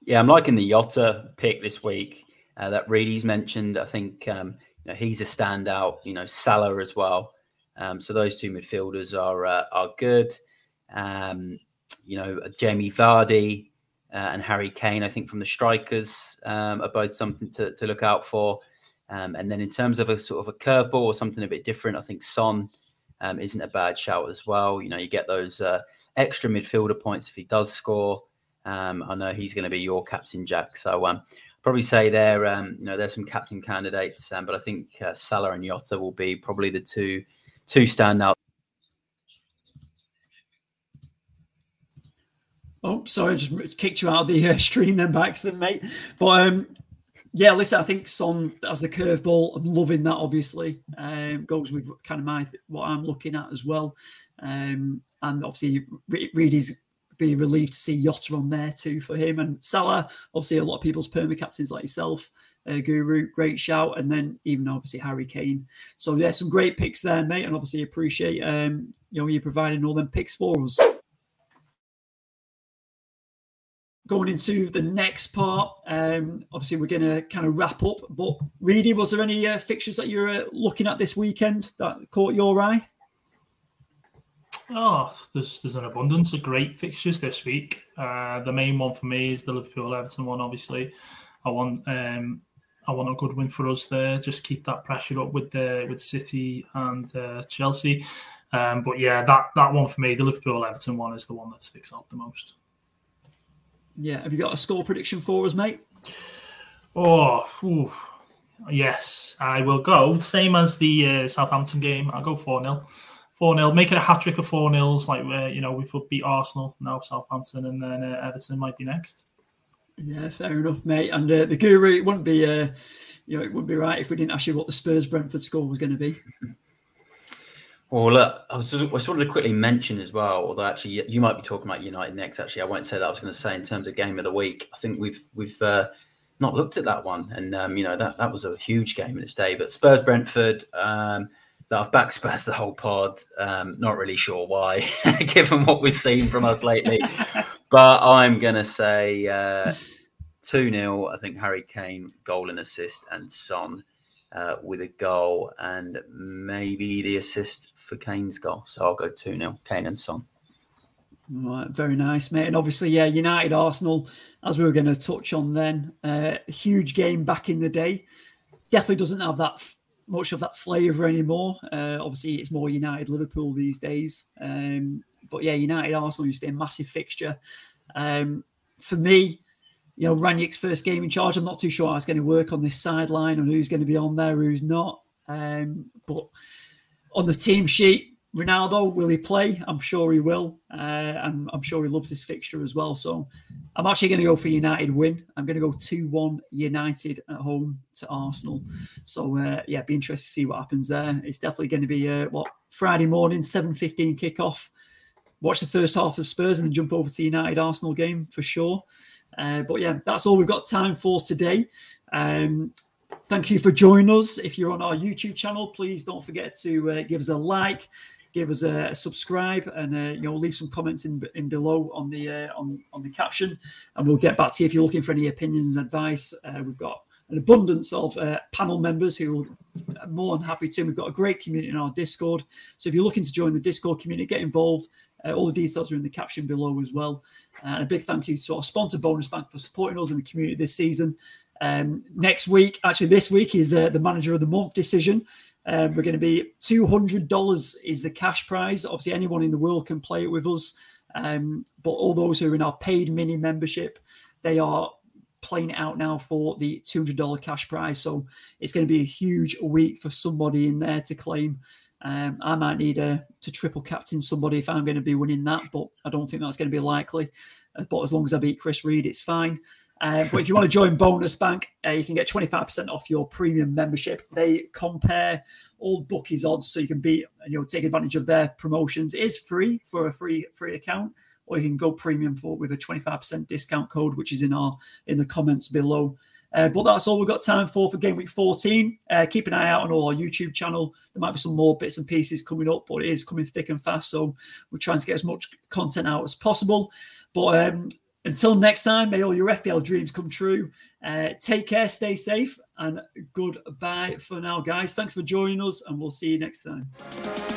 Yeah, I'm liking the Jota pick this week uh, that Reedy's mentioned. I think um, you know, he's a standout. You know, Salah as well. Um, so those two midfielders are uh, are good. Um, you know, Jamie Vardy uh, and Harry Kane. I think from the strikers um, are both something to, to look out for. Um, and then in terms of a sort of a curveball or something a bit different, I think Son um, isn't a bad shout as well. You know, you get those uh, extra midfielder points if he does score. Um, I know he's going to be your captain, Jack. So um, probably say there, um, you know, there's some captain candidates, um, but I think uh, Salah and Jota will be probably the two two standout. Oh, sorry, I just kicked you out of the uh, stream then by accident, mate. But um, yeah, listen, I think Son as a curveball, I'm loving that. Obviously, um, goes with kind of my what I'm looking at as well, um, and obviously Reedy's be relieved to see Jota on there too for him and Salah. Obviously, a lot of people's perma captains like yourself, uh, Guru, great shout, and then even obviously Harry Kane. So yeah, some great picks there, mate, and obviously appreciate um, you know you providing all them picks for us. Going into the next part, um, obviously we're going to kind of wrap up. But Reedy, was there any uh, fixtures that you're uh, looking at this weekend that caught your eye? Oh, there's there's an abundance of great fixtures this week. Uh, the main one for me is the Liverpool Everton one. Obviously, I want um, I want a good win for us there. Just keep that pressure up with the with City and uh, Chelsea. Um, but yeah, that that one for me, the Liverpool Everton one, is the one that sticks out the most. Yeah. Have you got a score prediction for us, mate? Oh, ooh. yes. I will go. Same as the uh, Southampton game. I'll go 4 0. 4 0. Make it a hat trick of 4 0s. Like, uh, you know, we've beat Arsenal, now Southampton, and then uh, Everton might be next. Yeah, fair enough, mate. And uh, the guru, it wouldn't be, uh, you know, it wouldn't be right if we didn't ask you what the Spurs Brentford score was going to be. Well, look, I, was just, I just wanted to quickly mention as well, although actually you might be talking about United next. Actually, I won't say that. I was going to say in terms of game of the week, I think we've we've uh, not looked at that one, and um, you know that that was a huge game in its day. But Spurs Brentford, um, that I've backed Spurs the whole pod. Um, not really sure why, given what we've seen from us lately. but I'm going to say uh, two 0 I think Harry Kane goal and assist, and Son uh, with a goal and maybe the assist for Kane's goal. So I'll go 2 0, Kane and Son. All right, very nice, mate. And obviously, yeah, United Arsenal, as we were going to touch on then, uh, huge game back in the day. Definitely doesn't have that f- much of that flavour anymore. Uh, obviously, it's more United Liverpool these days. Um, but yeah, United Arsenal used to be a massive fixture. Um, for me, you know, Rangnick's first game in charge. I'm not too sure how it's going to work on this sideline and who's going to be on there, who's not. Um, but on the team sheet, Ronaldo, will he play? I'm sure he will. Uh, I'm, I'm sure he loves this fixture as well. So I'm actually going to go for United win. I'm going to go 2 1 United at home to Arsenal. So, uh, yeah, be interested to see what happens there. It's definitely going to be, uh, what, Friday morning, 7.15 kickoff. Watch the first half of Spurs and then jump over to United Arsenal game for sure. Uh, but yeah, that's all we've got time for today. Um, thank you for joining us. If you're on our YouTube channel, please don't forget to uh, give us a like, give us a, subscribe, and uh, you know leave some comments in, in below on the uh, on on the caption, and we'll get back to you if you're looking for any opinions and advice. Uh, we've got an abundance of uh, panel members who are more than happy to. We've got a great community in our Discord. So if you're looking to join the Discord community, get involved. Uh, all the details are in the caption below as well. And a big thank you to our sponsor, Bonus Bank, for supporting us in the community this season. Um, next week, actually, this week is uh, the manager of the month decision. Um, we're going to be $200 is the cash prize. Obviously, anyone in the world can play it with us. Um, but all those who are in our paid mini membership, they are playing it out now for the $200 cash prize. So it's going to be a huge week for somebody in there to claim. Um, I might need a, to triple captain somebody if I'm going to be winning that, but I don't think that's going to be likely. Uh, but as long as I beat Chris Reed, it's fine. Uh, but if you want to join Bonus Bank, uh, you can get 25% off your premium membership. They compare all bookies odds so you can be and you'll take advantage of their promotions. It is free for a free free account or you can go premium for with a 25% discount code, which is in our in the comments below. Uh, but that's all we've got time for for game week 14. Uh, keep an eye out on all our YouTube channel. There might be some more bits and pieces coming up, but it is coming thick and fast. So we're trying to get as much content out as possible. But um, until next time, may all your FPL dreams come true. Uh, take care, stay safe, and goodbye for now, guys. Thanks for joining us, and we'll see you next time.